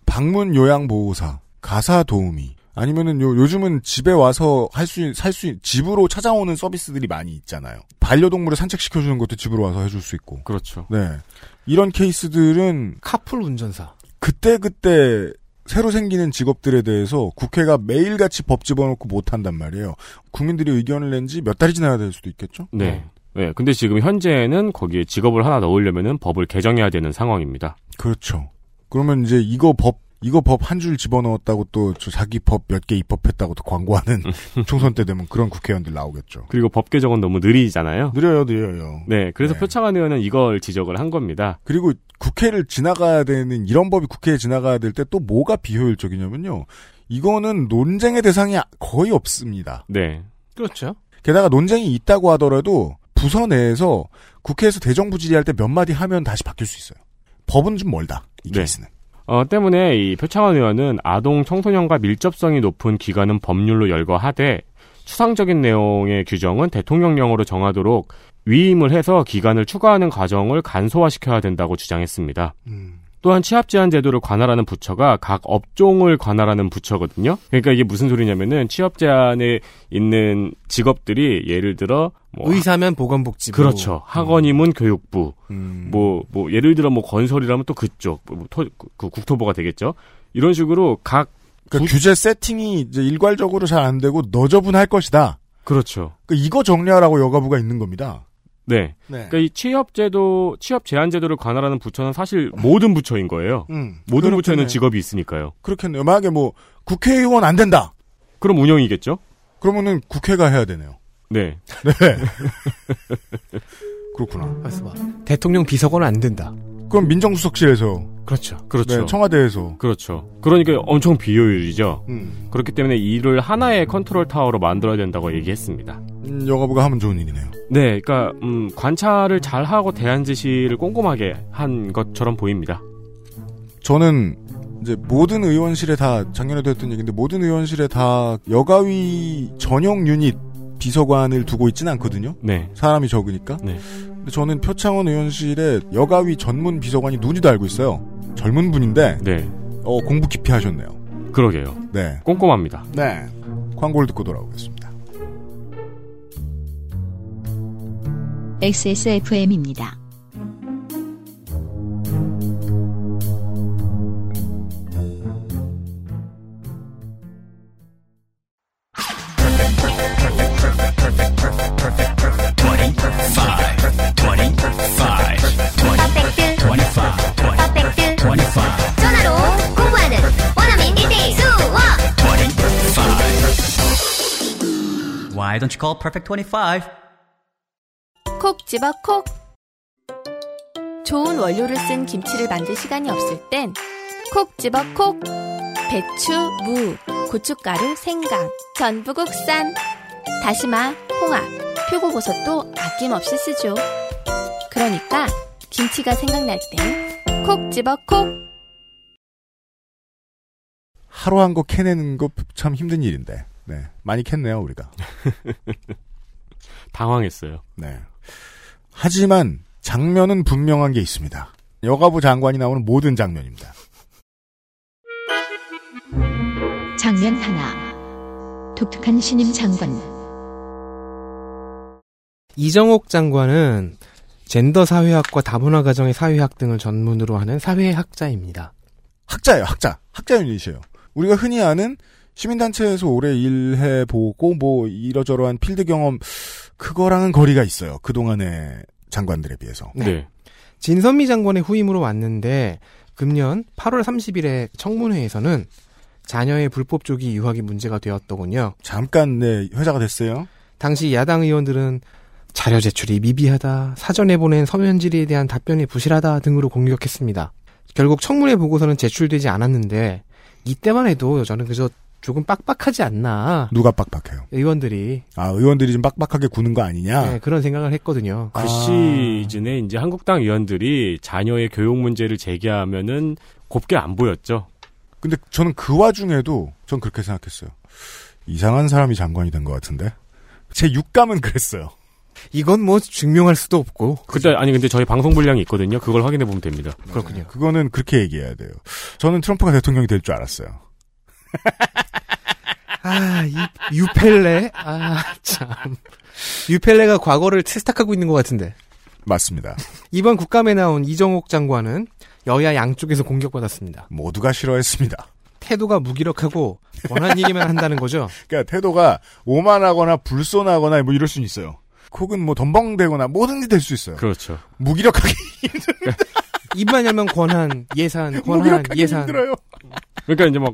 방문 요양 보호사, 가사 도우미, 아니면은 요, 요즘은 집에 와서 할 수, 살 수, 집으로 찾아오는 서비스들이 많이 있잖아요. 반려동물을 산책시켜 주는 것도 집으로 와서 해줄 수 있고. 그렇죠. 네. 이런 케이스들은 카풀 운전사. 그때 그때 새로 생기는 직업들에 대해서 국회가 매일같이 법 집어넣고 못한단 말이에요. 국민들이 의견을 낸 지 몇 달이 지나야 될 수도 있겠죠? 네. 네. 근데 지금 현재는 거기에 직업을 하나 넣으려면은 법을 개정해야 되는 상황입니다. 그렇죠. 그러면 이제 이거 법 이거 법 한 줄 집어넣었다고 또저 자기 법 몇 개 입법했다고 또 광고하는 총선 때 되면 그런 국회의원들 나오겠죠. 그리고 법 개정은 너무 느리잖아요. 느려요, 느려요. 네. 그래서 네. 표창원 의원은 이걸 지적을 한 겁니다. 그리고 국회를 지나가야 되는 이런 법이 국회에 지나가야 될 때 또 뭐가 비효율적이냐면요. 이거는 논쟁의 대상이 거의 없습니다. 네. 그렇죠. 게다가 논쟁이 있다고 하더라도 부서 내에서 국회에서 대정부 질의할 때 몇 마디 하면 다시 바뀔 수 있어요. 법은 좀 멀다. 이 네. 케이스는. 어, 때문에 이 표창원 의원은 아동 청소년과 밀접성이 높은 기관은 법률로 열거하되 추상적인 내용의 규정은 대통령령으로 정하도록 위임을 해서 기간을 추가하는 과정을 간소화시켜야 된다고 주장했습니다. 음. 또한 취업 제한 제도를 관할하는 부처가 각 업종을 관할하는 부처거든요. 그러니까 이게 무슨 소리냐면은 취업 제한에 있는 직업들이 예를 들어 뭐 의사면 보건복지부. 그렇죠. 학원이면 교육부, 음. 뭐, 뭐, 예를 들어 뭐 건설이라면 또 그쪽, 뭐, 토, 그 국토부가 되겠죠. 이런 식으로 각, 그러니까 규제 세팅이 이제 일괄적으로 잘 안 되고 너저분할 것이다. 그렇죠. 그러니까 이거 정리하라고 여가부가 있는 겁니다. 네. 네. 그러니까 이 취업제도, 취업 제한 제도를 관할하는 부처는 사실 모든 부처인 거예요. 음, 모든 그렇겠네요. 부처에는 직업이 있으니까요. 그렇겠네요. 만약에 뭐 국회의원 안 된다. 그럼 운영이겠죠? 그러면은 국회가 해야 되네요. 네. 네. 그렇구나. 대통령 비서관은 안 된다. 그럼 민정수석실에서, 그렇죠. 그렇죠. 네, 청와대에서, 그렇죠. 그러니까 엄청 비효율이죠. 음, 그렇기 때문에 이를 하나의 컨트롤 타워로 만들어야 된다고 얘기했습니다. 음, 여가부가 하면 좋은 일이네요. 네, 그러니까 음, 관찰을 잘 하고 대안 지시를 꼼꼼하게 한 것처럼 보입니다. 저는 이제 모든 의원실에 다 작년에도 했던 얘기인데 모든 의원실에 다 여가위 전용 유닛 비서관을 두고 있지는 않거든요. 네, 사람이 적으니까. 네. 근데 저는 표창원 의원실에 여가위 전문 비서관이 누군지도 알고 있어요. 젊은 분인데 네, 어, 공부 깊이 하셨네요. 그러게요. 네. 꼼꼼합니다. 네. 광고를 듣고 돌아오겠습니다. XSFM입니다. You call Perfect 25? 콕 집어 콕. 좋은 원료를 쓴 김치를 만들 시간이 없을 땐 콕 집어 콕. 배추, 무, 고춧가루, 생강, 전부 국산. 다시마, 홍합, 표고버섯도 아낌없이 쓰죠. 그러니까 김치가 생각날 땐 콕 집어 콕. 하루 한 거 캐내는 거 참 힘든 일인데. 네. 많이 캤네요, 우리가. 당황했어요. 네. 하지만 장면은 분명한 게 있습니다. 여가부 장관이 나오는 모든 장면입니다. 장면 하나. 독특한 신임 장관. 이정옥 장관은 젠더 사회학과 다문화 가정의 사회학 등을 전문으로 하는 사회학자입니다. 학자예요, 학자. 학자 유닛이에요. 우리가 흔히 아는 시민단체에서 오래 일해보고 뭐 이러저러한 필드 경험 그거랑은 거리가 있어요. 그동안의 장관들에 비해서. 네. 진선미 장관의 후임으로 왔는데 금년 8월 30일에 청문회에서는 자녀의 불법 조기 유학이 문제가 되었더군요. 잠깐 네 회자가 됐어요. 당시 야당 의원들은 자료 제출이 미비하다, 사전에 보낸 서면 질의에 대한 답변이 부실하다 등으로 공격했습니다. 결국 청문회 보고서는 제출되지 않았는데 이때만 해도 저는 그저 조금 빡빡하지 않나. 누가 빡빡해요? 의원들이 아, 의원들이 좀 빡빡하게 구는 거 아니냐? 네, 그런 생각을 했거든요. 그 시즌에 이제 한국당 의원들이 자녀의 교육 문제를 제기하면은 곱게 안 보였죠. 근데 저는 그 와중에도 전 그렇게 생각했어요. 이상한 사람이 장관이 된 것 같은데? 제 육감은 그랬어요. 이건 뭐 증명할 수도 없고. 그때 아니 근데 저희 방송 분량이 있거든요. 그걸 확인해 보면 됩니다. 그렇군요. 그거는 그렇게 얘기해야 돼요. 저는 트럼프가 대통령이 될 줄 알았어요. 아, 이, 유펠레? 아, 참. 유펠레가 과거를 채스탁하고 있는 것 같은데. 맞습니다. 이번 국감에 나온 이정옥 장관은 여야 양쪽에서 공격받았습니다. 모두가 싫어했습니다. 태도가 무기력하고 원한 얘기만 한다는 거죠. 그러니까 태도가 오만하거나 불손하거나 뭐 이럴 수는 있어요. 혹은 뭐 덤벙대거나 뭐든지 될 수 있어요. 그렇죠. 무기력하게 입만 열면 권한, 예산, 권한, 무기력하게 예산. 힘들어요. 그러니까 이제 막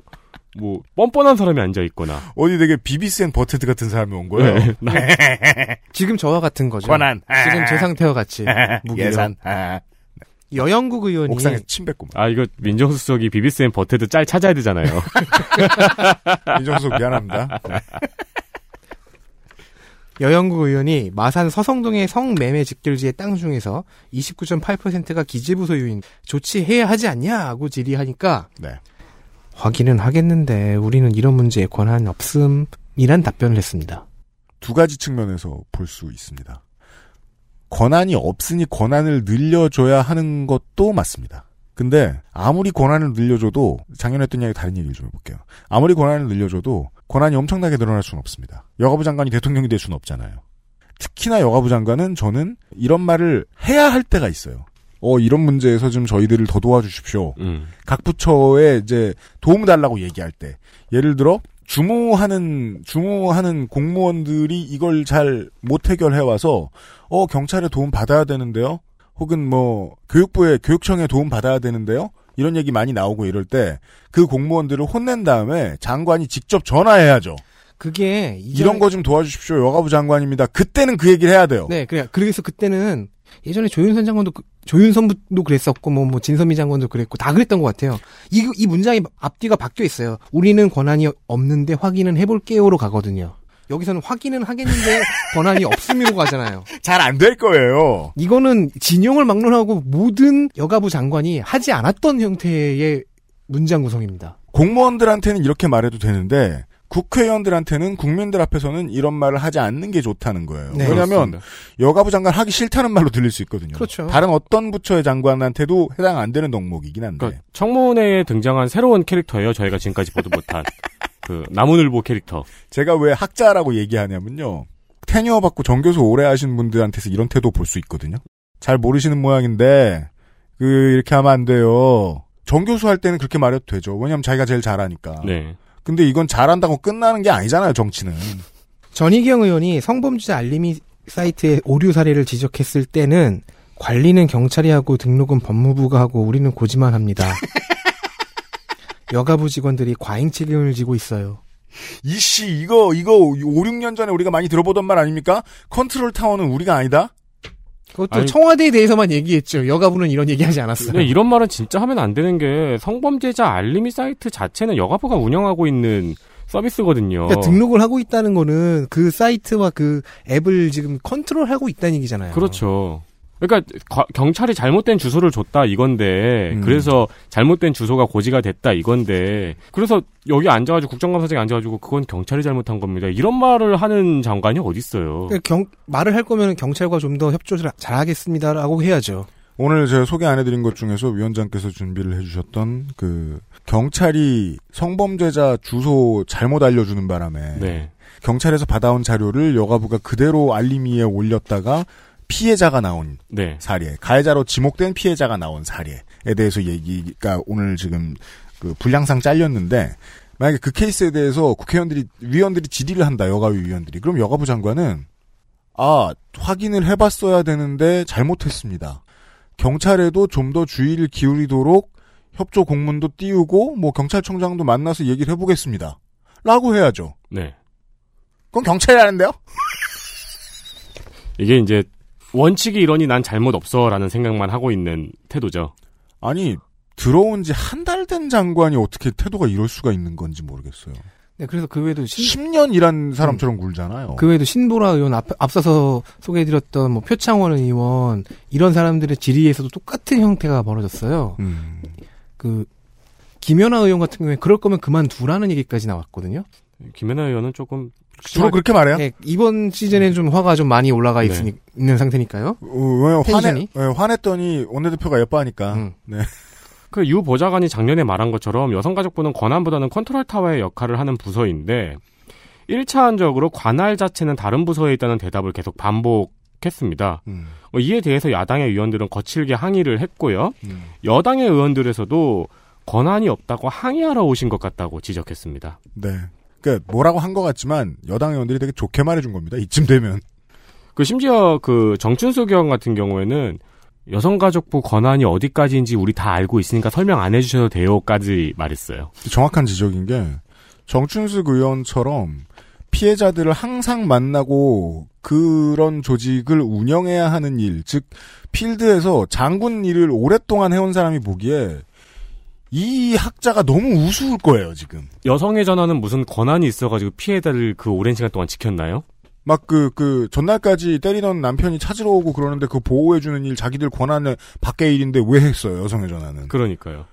뭐 뻔뻔한 사람이 앉아 있거나 어디 되게 Beavis and Butt-Head 같은 사람이 온 거예요. 네. 나- 지금 저와 같은 거죠. 권한. 지금 제 상태와 같이. 무기력. 예산. 아, 여영국 의원이 옥상에 침 뱉고. 아 이거 민정수석이 Beavis and Butt-Head 짤 찾아야 되잖아요. 이정수 미안합니다. 여영국 의원이 마산 서성동의 성매매 직결지의 땅 중에서 29.8%가 기재부 소유인 조치해야 하지 않냐고 질의하니까 네. 확인은 하겠는데 우리는 이런 문제에 권한 없음이란 답변을 했습니다. 두 가지 측면에서 볼 수 있습니다. 권한이 없으니 권한을 늘려줘야 하는 것도 맞습니다. 근데 아무리 권한을 늘려줘도 작년에 했던 이야기 다른 얘기를 좀 해볼게요. 아무리 권한을 늘려줘도 권한이 엄청나게 늘어날 수는 없습니다. 여가부 장관이 대통령이 될 수는 없잖아요. 특히나 여가부 장관은 저는 이런 말을 해야 할 때가 있어요. 어 이런 문제에서 좀 저희들을 더 도와주십시오. 음. 각 부처에 이제 도움 달라고 얘기할 때 예를 들어 주무하는 주무하는 공무원들이 이걸 잘 못 해결해 와서 어 경찰에 도움 받아야 되는데요. 혹은 뭐 교육부에 교육청에 도움 받아야 되는데요. 이런 얘기 많이 나오고 이럴 때 그 공무원들을 혼낸 다음에 장관이 직접 전화해야죠. 그게 이런 거 좀 도와주십시오. 여가부 장관입니다. 그때는 그 얘기를 해야 돼요. 네, 그래. 그래서 그때는 예전에 조윤선 장관도 그- 조윤선도 그랬었고 뭐, 뭐 진선미 장관도 그랬고 다 그랬던 것 같아요. 이 이 문장이 앞뒤가 바뀌어 있어요. 우리는 권한이 없는데 확인은 해볼게요로 가거든요. 여기서는 확인은 하겠는데 권한이 없음으로 가잖아요. 잘 안 될 거예요. 이거는 진영을 막론하고 모든 여가부 장관이 하지 않았던 형태의 문장 구성입니다. 공무원들한테는 이렇게 말해도 되는데 국회의원들한테는 국민들 앞에서는 이런 말을 하지 않는 게 좋다는 거예요. 네, 왜냐하면 그렇습니다. 여가부 장관 하기 싫다는 말로 들릴 수 있거든요. 그렇죠. 다른 어떤 부처의 장관한테도 해당 안 되는 덕목이긴 한데. 그러니까 청문회에 등장한 새로운 캐릭터예요. 저희가 지금까지 보도 못한 그 나무늘보 캐릭터. 제가 왜 학자라고 얘기하냐면요. 테니어 받고 정교수 오래 하신 분들한테서 이런 태도 볼 수 있거든요. 잘 모르시는 모양인데 그 이렇게 하면 안 돼요. 정교수 할 때는 그렇게 말해도 되죠. 왜냐하면 자기가 제일 잘하니까. 네. 근데 이건 잘한다고 끝나는 게 아니잖아요. 정치는. 전희경 의원이 성범죄자 알림이 사이트의 오류 사례를 지적했을 때는 관리는 경찰이 하고 등록은 법무부가 하고 우리는 고지만 합니다. 여가부 직원들이 과잉 책임을 지고 있어요. 이씨 이거 이거 5, 6년 전에 우리가 많이 들어보던 말 아닙니까? 컨트롤 타워는 우리가 아니다. 그것도 아니- 청와대에 대해서만 얘기했죠. 여가부는 이런 얘기하지 않았어요. 근데 이런 말은 진짜 하면 안 되는 게 성범죄자 알림이 사이트 자체는 여가부가 운영하고 있는 서비스거든요. 그러니까 등록을 하고 있다는 거는 그 사이트와 그 앱을 지금 컨트롤하고 있다는 얘기잖아요. 그렇죠. 그러니까 과- 경찰이 잘못된 주소를 줬다 이건데 음. 그래서 잘못된 주소가 고지가 됐다 이건데 그래서 여기 앉아가지고 국정감사장에 앉아가지고 그건 경찰이 잘못한 겁니다. 이런 말을 하는 장관이 어디 있어요? 그러니까 경- 말을 할 거면 경찰과 좀 더 협조를 잘하겠습니다라고 해야죠. 오늘 제가 소개 안 해드린 것 중에서 위원장께서 준비를 해주셨던 그 경찰이 성범죄자 주소 잘못 알려주는 바람에 네. 경찰에서 받아온 자료를 여가부가 그대로 알림이에 올렸다가 피해자가 나온 네. 사례, 가해자로 지목된 피해자가 나온 사례에 대해서 얘기가 오늘 지금 그 분량상 잘렸는데 만약에 그 케이스에 대해서 국회의원들이 위원들이 질의를 한다 여가위 위원들이 그럼 여가부 장관은 아 확인을 해봤어야 되는데 잘못했습니다. 경찰에도 좀 더 주의를 기울이도록 협조 공문도 띄우고 뭐 경찰청장도 만나서 얘기를 해보겠습니다. 라고 해야죠. 네. 그건 경찰이 하는데요? 이게 이제 원칙이 이러니 난 잘못 없어라는 생각만 하고 있는 태도죠. 아니 들어온 지 한 달 된 장관이 어떻게 태도가 이럴 수가 있는 건지 모르겠어요. 네, 그래서 그 외에도 신, 10년 일한 사람처럼 굴잖아요. 그 외에도 신보라 의원 앞, 앞서서 소개해드렸던 뭐 표창원 의원 이런 사람들의 질의에서도 똑같은 형태가 벌어졌어요. 음. 그 김연아 의원 같은 경우에 그럴 거면 그만두라는 얘기까지 나왔거든요. 김연아 의원은 조금 주로 그렇게 말해요? 네, 이번 시즌에 좀 화가 좀 많이 올라가 네. 있으니, 있는 상태니까요. 어, 왜 화내? 예, 화냈더니 원내대표가 예뻐하니까. 음. 네. 그 유 보좌관이 작년에 말한 것처럼 여성가족부는 권한보다는 컨트롤 타워의 역할을 하는 부서인데 1차원적으로 관할 자체는 다른 부서에 있다는 대답을 계속 반복했습니다. 음. 어, 이에 대해서 야당의 의원들은 거칠게 항의를 했고요. 음. 여당의 의원들에서도 권한이 없다고 항의하러 오신 것 같다고 지적했습니다. 네. 그러니까 뭐라고 한 것 같지만 여당 의원들이 되게 좋게 말해준 겁니다. 이쯤 되면. 그 심지어 그 정춘수 의원 같은 경우에는 여성가족부 권한이 어디까지인지 우리 다 알고 있으니까 설명 안 해주셔도 돼요까지 말했어요. 정확한 지적인 게 정춘숙 의원처럼 피해자들을 항상 만나고 그런 조직을 운영해야 하는 일, 즉 필드에서 장군 일을 오랫동안 해온 사람이 보기에 이 학자가 너무 우스울 거예요 지금. 여성의 전화는 무슨 권한이 있어가지고 피해자를 그 오랜 시간 동안 지켰나요? 막 그 그 전날까지 때리던 남편이 찾으러 오고 그러는데 그 보호해주는 일 자기들 권한을 밖의 일인데 왜 했어요 여성의 전화는. 그러니까요.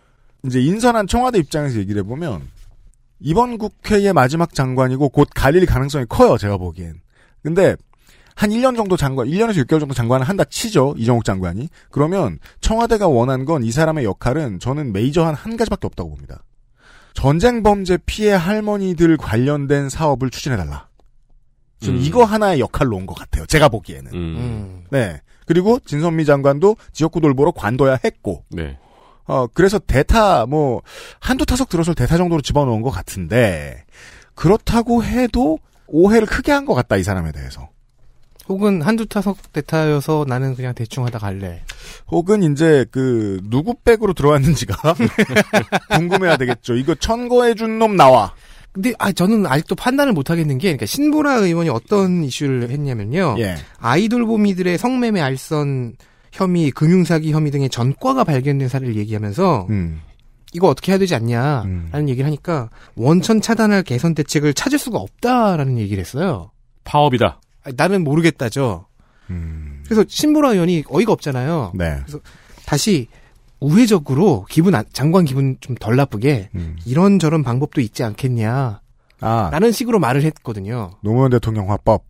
이제 인선한 청와대 입장에서 얘기를 해보면 이번 국회의 마지막 장관이고 곧 갈릴 가능성이 커요 제가 보기엔. 근데 한 1년 정도 장관, 1년에서 6개월 정도 장관을 한다 치죠 이정욱 장관이. 그러면 청와대가 원한 건 이 사람의 역할은 저는 메이저한 한 가지밖에 없다고 봅니다. 전쟁 범죄 피해 할머니들 관련된 사업을 추진해달라. 지금 음. 이거 하나의 역할로 온 것 같아요. 제가 보기에는. 음. 음. 네. 그리고 진선미 장관도 지역구 돌보러 관둬야 했고, 네. 어, 그래서 대타, 뭐, 한두 타석 들어서 대타 정도로 집어넣은 것 같은데, 그렇다고 해도 오해를 크게 한 것 같다, 이 사람에 대해서. 혹은 한두 타석 대타여서 나는 그냥 대충 하다 갈래. 혹은 이제 그, 누구 백으로 들어왔는지가 궁금해야 되겠죠. 이거 천거해준 놈 나와. 근데 아 저는 아직도 판단을 못 하겠는 게 그러니까 신보라 의원이 어떤 이슈를 했냐면요. 예. 아이돌 보미들의 성매매 알선 혐의, 금융사기 혐의 등의 전과가 발견된 사례를 얘기하면서 음. 이거 어떻게 해야 되지 않냐라는 음. 얘기를 하니까 원천 차단할 개선 대책을 찾을 수가 없다라는 얘기를 했어요. 파업이다. 나는 모르겠다죠. 음. 그래서 신보라 의원이 어이가 없잖아요. 네. 다시 우회적으로 기분 안- 장관 기분 좀 덜 나쁘게 음. 이런 저런 방법도 있지 않겠냐라는 아, 식으로 말을 했거든요. 노무현 대통령 화법.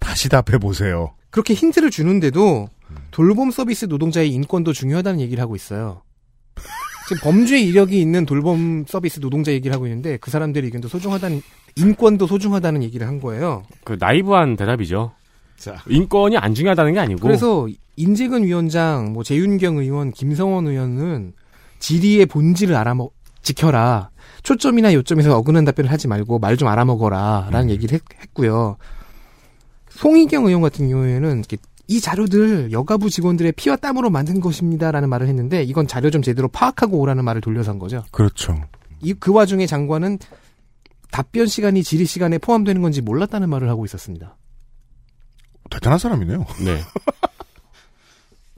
다시 답해 보세요. 그렇게 힌트를 주는데도 돌봄 서비스 노동자의 인권도 중요하다는 얘기를 하고 있어요. 지금 범죄 이력이 있는 돌봄 서비스 노동자 얘기를 하고 있는데 그 사람들의 의견도 소중하다는 인권도 소중하다는 얘기를 한 거예요. 그 나이브한 대답이죠. 자. 인권이 안 중요하다는 게 아니고. 그래서 인재근 위원장, 뭐 재윤경 의원, 김성원 의원은 질의의 본질을 알아먹 지켜라. 초점이나 요점에서 어긋난 답변을 하지 말고 말 좀 알아먹어라 라는 얘기를 했, 고요 송희경 의원 같은 경우에는 이렇게 이 자료들 여가부 직원들의 피와 땀으로 만든 것입니다 라는 말을 했는데 이건 자료 좀 제대로 파악하고 오라는 말을 돌려서 한 거죠. 그렇죠. 이 그 와중에 장관은 답변 시간이 질의 시간에 포함되는 건지 몰랐다는 말을 하고 있었습니다. 대단한 사람이네요. 네.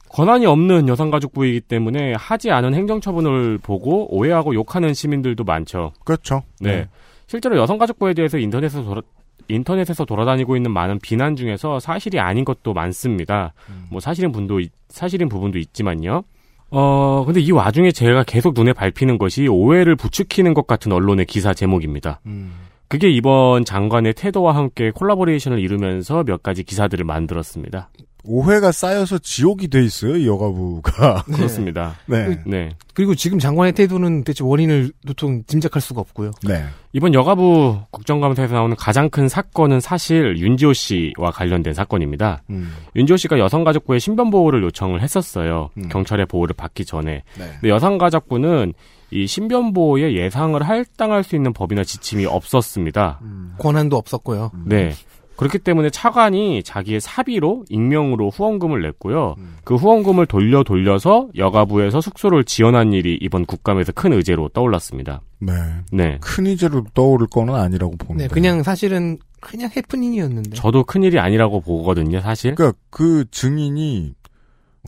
권한이 없는 여성가족부이기 때문에 하지 않은 행정처분을 보고 오해하고 욕하는 시민들도 많죠. 그렇죠. 네. 실제로 여성가족부에 대해서 인터넷에서 돌아, 인터넷에서 돌아다니고 있는 많은 비난 중에서 사실이 아닌 것도 많습니다. 뭐 사실인 분도 있- 사실인 부분도 있지만요. 어 근데 이 와중에 제가 계속 눈에 밟히는 것이 오해를 부추기는 것 같은 언론의 기사 제목입니다. 음. 그게 이번 장관의 태도와 함께 콜라보레이션을 이루면서 몇 가지 기사들을 만들었습니다. 오해가 쌓여서 지옥이 돼 있어요, 이 여가부가. 그렇습니다. 네. 네. 그리고 지금 장관의 태도는 대체 원인을 도통 짐작할 수가 없고요. 네. 이번 여가부 국정감사에서 나오는 가장 큰 사건은 사실 윤지호 씨와 관련된 사건입니다. 음. 윤지호 씨가 여성가족부에 신변 보호를 요청을 했었어요. 음. 경찰의 보호를 받기 전에. 네. 근데 여성가족부는 이 신변 보호에 예상을 할당할 수 있는 법이나 지침이 없었습니다. 권한도 없었고요. 네. 그렇기 때문에 차관이 자기의 사비로 익명으로 후원금을 냈고요. 음. 그 후원금을 돌려 돌려서 여가부에서 숙소를 지원한 일이 이번 국감에서 큰 의제로 떠올랐습니다. 네. 네. 큰 이제로 떠오를 거는 아니라고 보는데. 네, 그냥 사실은 그냥 해프닝이었는데 저도 큰 일이 아니라고 보거든요, 사실. 그러니까 그 증인이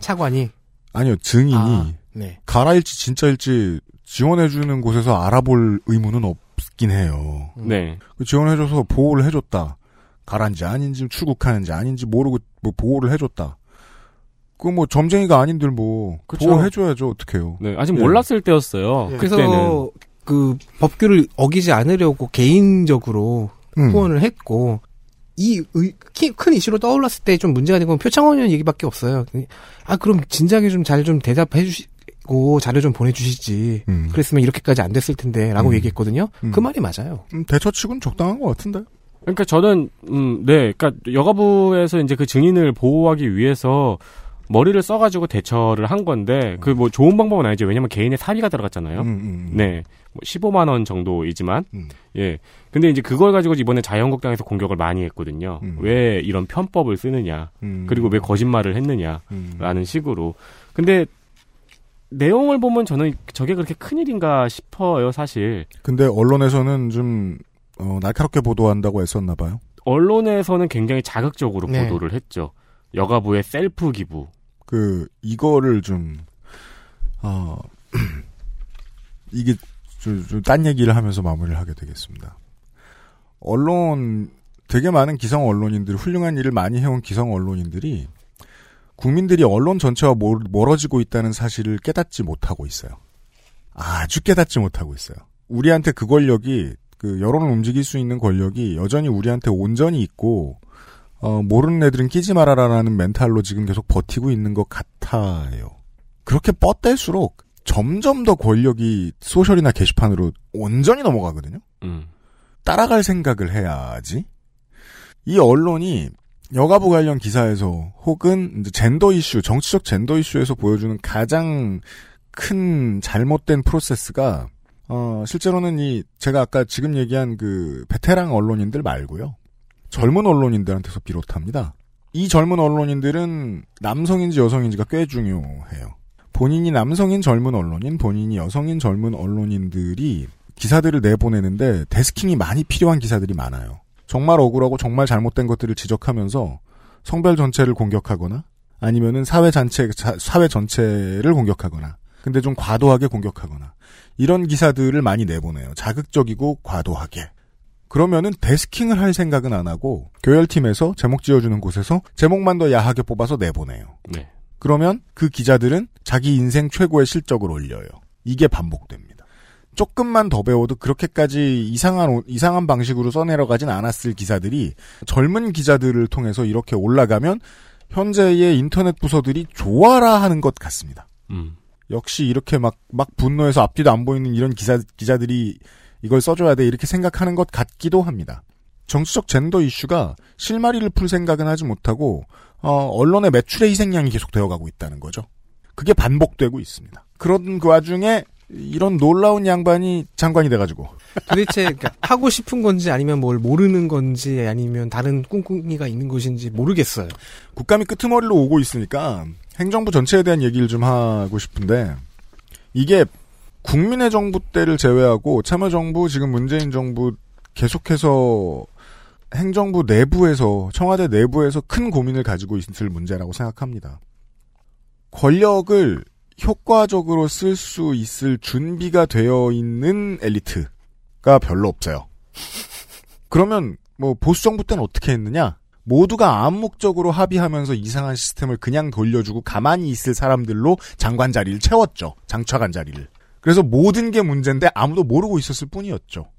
차관이 아니요 증인이 아, 네. 가라일지 진짜일지 지원해주는 곳에서 알아볼 의무는 있긴 해요. 네. 그 지원해줘서 보호를 해줬다. 가란지 아닌지 출국하는지 아닌지 모르고 뭐 보호를 해줬다. 그 뭐 점쟁이가 아닌들 뭐 그쵸. 보호해줘야죠 어떡해요. 네, 아직 예. 몰랐을 때였어요. 그래서 그때는. 그 법규를 어기지 않으려고 개인적으로 음. 후원을 했고 이큰 이슈로 떠올랐을 때 좀 문제가 된 건 표창원 의원 얘기밖에 없어요. 아 그럼 진작에 좀 잘좀 대답해 주시고 자료 좀 보내주시지. 음. 그랬으면 이렇게까지 안 됐을 텐데라고 음. 얘기했거든요. 음. 그 말이 맞아요. 음, 대처치고는 적당한 것 같은데. 그러니까 저는 음, 네, 그러니까 여가부에서 이제 그 증인을 보호하기 위해서 머리를 써가지고 대처를 한 건데 그 뭐 좋은 방법은 아니죠. 왜냐면 개인의 사비가 들어갔잖아요. 음, 음, 음. 네, 뭐 15만 원 정도이지만 음. 예. 근데 이제 그걸 가지고 이번에 자유한국당에서 공격을 많이 했거든요. 음. 왜 이런 편법을 쓰느냐, 음. 그리고 왜 거짓말을 했느냐라는 음. 식으로. 근데 내용을 보면 저는 저게 그렇게 큰 일인가 싶어요, 사실. 근데 언론에서는 좀 어, 날카롭게 보도한다고 애썼나 봐요. 언론에서는 굉장히 자극적으로 네. 보도를 했죠. 여가부의 셀프 기부. 그 이거를 좀 어, 이게 딴 얘기를 하면서 마무리를 하게 되겠습니다. 언론 되게 많은 기성 언론인들 훌륭한 일을 많이 해온 기성 언론인들이 국민들이 언론 전체와 멀- 멀어지고 있다는 사실을 깨닫지 못하고 있어요. 아주 깨닫지 못하고 있어요. 우리한테 그 권력이 그 여론을 움직일 수 있는 권력이 여전히 우리한테 온전히 있고 어, 모르는 애들은 끼지 말아라라는 멘탈로 지금 계속 버티고 있는 것 같아요. 그렇게 뻗댈수록 점점 더 권력이 소셜이나 게시판으로 온전히 넘어가거든요. 음. 따라갈 생각을 해야지. 이 언론이 여가부 관련 기사에서 혹은 이제 젠더 이슈, 정치적 젠더 이슈에서 보여주는 가장 큰 잘못된 프로세스가 어, 실제로는 이 제가 아까 지금 얘기한 그 베테랑 언론인들 말고요. 젊은 언론인들한테서 비롯합니다. 이 젊은 언론인들은 남성인지 여성인지가 꽤 중요해요. 본인이 남성인 젊은 언론인, 본인이 여성인 젊은 언론인들이 기사들을 내보내는데 데스킹이 많이 필요한 기사들이 많아요. 정말 억울하고 정말 잘못된 것들을 지적하면서 성별 전체를 공격하거나 아니면은 사회 전체 자- 사회 전체를 공격하거나 근데 좀 과도하게 공격하거나 이런 기사들을 많이 내보내요. 자극적이고 과도하게. 그러면은 데스킹을 할 생각은 안 하고 교열팀에서 제목 지어주는 곳에서 제목만 더 야하게 뽑아서 내보내요. 네. 그러면 그 기자들은 자기 인생 최고의 실적을 올려요. 이게 반복됩니다. 조금만 더 배워도 그렇게까지 이상한 오- 이상한 방식으로 써내려 가진 않았을 기사들이 젊은 기자들을 통해서 이렇게 올라가면 현재의 인터넷 부서들이 좋아라 하는 것 같습니다. 음. 역시 이렇게 막, 막 분노해서 앞뒤도 안 보이는 이런 기사, 기자들이 이걸 써줘야 돼 이렇게 생각하는 것 같기도 합니다. 정치적 젠더 이슈가 실마리를 풀 생각은 하지 못하고 어, 언론의 매출의 희생양이 계속 되어가고 있다는 거죠. 그게 반복되고 있습니다. 그런 그 와중에 이런 놀라운 양반이 장관이 돼가지고 도대체 그러니까 하고 싶은 건지 아니면 뭘 모르는 건지 아니면 다른 꿍꿍이가 있는 것인지 모르겠어요. 국감이 끄트머리로 오고 있으니까 행정부 전체에 대한 얘기를 좀 하고 싶은데 이게 국민의 정부 때를 제외하고 참여정부 지금 문재인 정부 계속해서 행정부 내부에서 청와대 내부에서 큰 고민을 가지고 있을 문제라고 생각합니다. 권력을 효과적으로 쓸 수 있을 준비가 되어 있는 엘리트가 별로 없어요. 그러면 뭐 보수 정부 때는 어떻게 했느냐? 모두가 암묵적으로 합의하면서 이상한 시스템을 그냥 돌려주고 가만히 있을 사람들로 장관 자리를 채웠죠. 장차관 자리를. 그래서 모든 게 문제인데 아무도 모르고 있었을 뿐이었죠.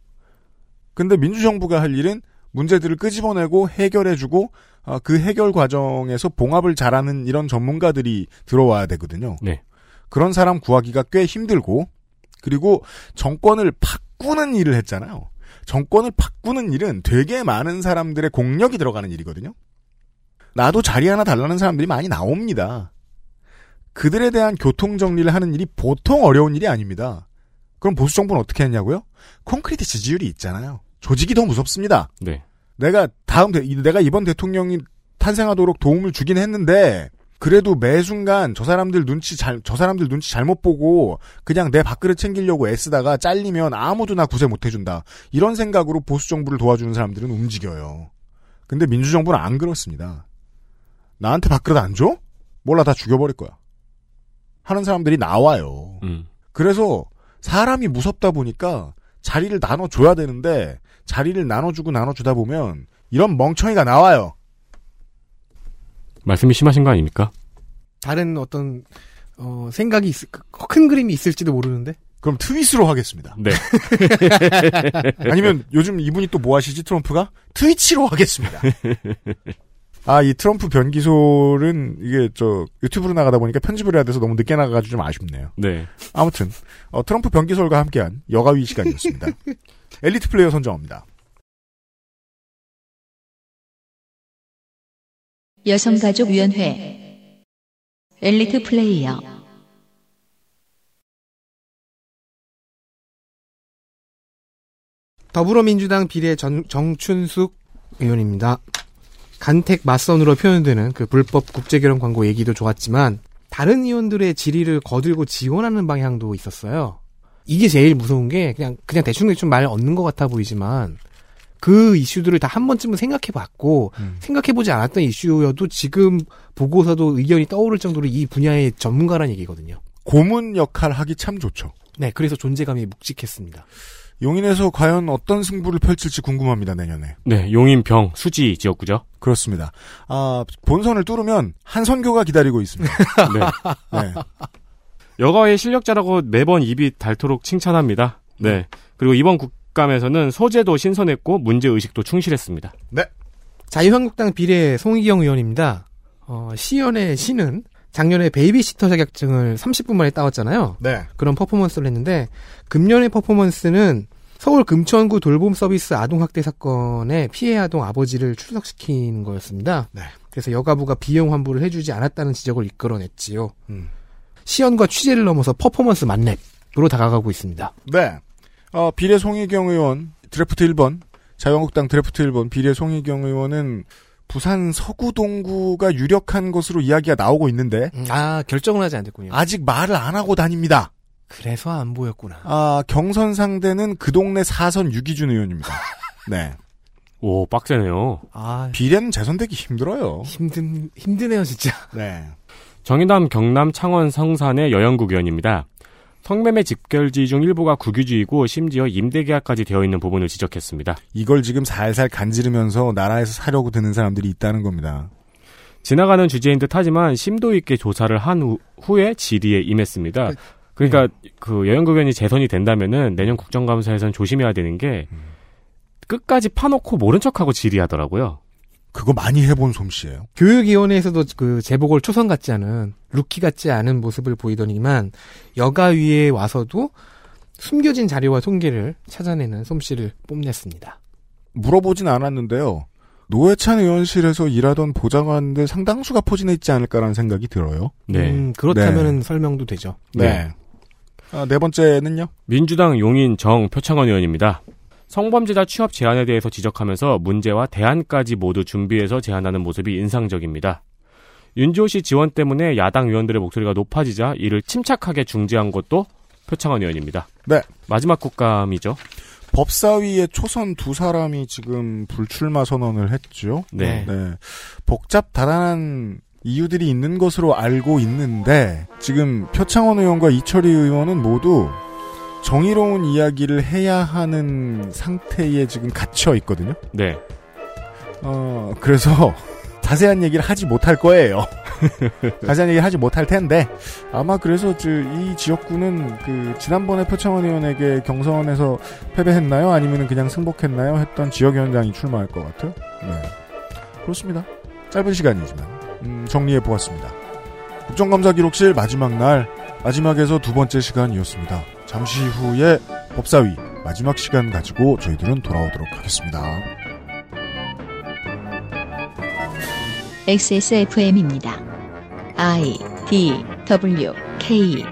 근데 민주정부가 할 일은 문제들을 끄집어내고 해결해주고 아, 그 해결 과정에서 봉합을 잘하는 이런 전문가들이 들어와야 되거든요. 네. 그런 사람 구하기가 꽤 힘들고 그리고 정권을 바꾸는 일을 했잖아요. 정권을 바꾸는 일은 되게 많은 사람들의 공력이 들어가는 일이거든요. 나도 자리 하나 달라는 사람들이 많이 나옵니다. 그들에 대한 교통 정리를 하는 일이 보통 어려운 일이 아닙니다. 그럼 보수 정부는 어떻게 했냐고요? 콘크리트 지지율이 있잖아요. 조직이 더 무섭습니다. 네. 내가 다음 대, 내가 이번 대통령이 탄생하도록 도움을 주긴 했는데 그래도 매 순간 저 사람들 눈치 잘, 저 사람들 눈치 잘못 보고 그냥 내 밥그릇 챙기려고 애쓰다가 잘리면 아무도 나 구세 못 해준다. 이런 생각으로 보수 정부를 도와주는 사람들은 움직여요. 근데 민주정부는 안 그렇습니다. 나한테 밥그릇 안 줘? 몰라 다 죽여버릴 거야. 하는 사람들이 나와요. 음. 그래서 사람이 무섭다 보니까 자리를 나눠줘야 되는데 자리를 나눠주고 나눠주다 보면 이런 멍청이가 나와요. 말씀이 심하신 거 아닙니까? 다른 어떤 어, 생각이 있을 큰 그림이 있을지도 모르는데. 그럼 트윗으로 하겠습니다. 네. 아니면 요즘 이분이 또 뭐 하시지 트럼프가 트위치로 하겠습니다. 아 이 트럼프 변기솔은 이게 저 유튜브로 나가다 보니까 편집을 해야 돼서 너무 늦게 나가가지고 좀 아쉽네요. 네. 아무튼 어, 트럼프 변기솔과 함께한 여가위 시간이었습니다. 엘리트 플레이어 선정합니다. 여성가족위원회 엘리트 플레이어 더불어민주당 비례 전, 정춘숙 의원입니다. 간택 맞선으로 표현되는 그 불법 국제결혼 광고 얘기도 좋았지만 다른 의원들의 질의를 거들고 지원하는 방향도 있었어요. 이게 제일 무서운 게 그냥 그냥 대충 대충 말 얻는 것 같아 보이지만 그 이슈들을 다 한 번쯤은 생각해봤고 음. 생각해보지 않았던 이슈여도 지금 보고서도 의견이 떠오를 정도로 이 분야의 전문가란 얘기거든요. 고문 역할 하기 참 좋죠. 네, 그래서 존재감이 묵직했습니다. 용인에서 과연 어떤 승부를 펼칠지 궁금합니다 내년에. 네, 용인 병 수지 지역구죠. 그렇습니다. 아 본선을 뚫으면 한선교가 기다리고 있습니다. 네. 네. 여가위 실력자라고 매번 입이 닳도록 칭찬합니다. 네. 그리고 이번 국감에서는 소재도 신선했고 문제 의식도 충실했습니다. 자유한국당 비례 송희경 의원입니다. 어, 시연의 시는 작년에 베이비시터 자격증을 30분 만에 따왔잖아요. 네. 그런 퍼포먼스를 했는데 금년의 퍼포먼스는 서울 금천구 돌봄 서비스 아동 학대 사건의 피해 아동 아버지를 출석시키는 거였습니다. 네. 그래서 여가부가 비용 환불을 해주지 않았다는 지적을 이끌어냈지요. 음. 시연과 취재를 넘어서 퍼포먼스 만렙으로 다가가고 있습니다. 네. 어, 비례 송희경 의원 드래프트 1번 자유한국당 드래프트 1번 비례 송희경 의원은 부산 서구 동구가 유력한 것으로 이야기가 나오고 있는데 아 결정은 하지 않았군요. 아직 말을 안 하고 다닙니다. 그래서 안 보였구나. 아 경선 상대는 그 동네 사선 유기준 의원입니다. 네. 오, 빡세네요. 아 비례는 재선되기 힘들어요. 힘든 힘드네요 진짜. 네. 정의당 경남 창원 성산의 여영국 의원입니다. 성매매 집결지 중 일부가 국유지이고 심지어 임대계약까지 되어 있는 부분을 지적했습니다. 이걸 지금 살살 간지르면서 나라에서 사려고 드는 사람들이 있다는 겁니다. 지나가는 주제인 듯 하지만 심도 있게 조사를 한 후, 후에 질의에 임했습니다. 그러니까 그 여영국 의원이 재선이 된다면은 내년 국정감사에선 조심해야 되는 게 끝까지 파놓고 모른 척하고 질의하더라고요. 그거 많이 해본 솜씨예요. 교육위원회에서도 그 제복을 초선 같지 않은 루키 같지 않은 모습을 보이더니만 여가위에 와서도 숨겨진 자료와 통계를 찾아내는 솜씨를 뽐냈습니다. 물어보진 않았는데요. 노회찬 의원실에서 일하던 보좌관들 상당수가 포진해 있지 않을까라는 생각이 들어요. 네. 음, 그렇다면 설명도 되죠. 네. 아, 네 번째는요? 민주당 용인 정 표창원 의원입니다. 성범죄자 취업 제한에 대해서 지적하면서 문제와 대안까지 모두 준비해서 제안하는 모습이 인상적입니다. 윤지호 씨 지원 때문에 야당 의원들의 목소리가 높아지자 이를 침착하게 중지한 것도 표창원 의원입니다. 네. 마지막 국감이죠. 법사위에 초선 두 사람이 지금 불출마 선언을 했죠. 네. 네. 복잡 다단한 이유들이 있는 것으로 알고 있는데 지금 표창원 의원과 이철희 의원은 모두 정의로운 이야기를 해야 하는 상태에 지금 갇혀 있거든요. 네. 어, 그래서 자세한 얘기를 하지 못할 거예요. 자세한 얘기를 하지 못할 텐데 아마 그래서 저, 이 지역구는 그 지난번에 표창원 의원에게 경선에서 패배했나요? 아니면 그냥 승복했나요? 했던 지역위원장이 출마할 것 같아요. 네. 그렇습니다. 짧은 시간이지만 음, 정리해 보았습니다. 국정감사 기록실 마지막 날 마지막에서 두 번째 시간이었습니다. 잠시 후에 법사위 마지막 시간 가지고 저희들은 돌아오도록 하겠습니다. XSFM입니다. I D W K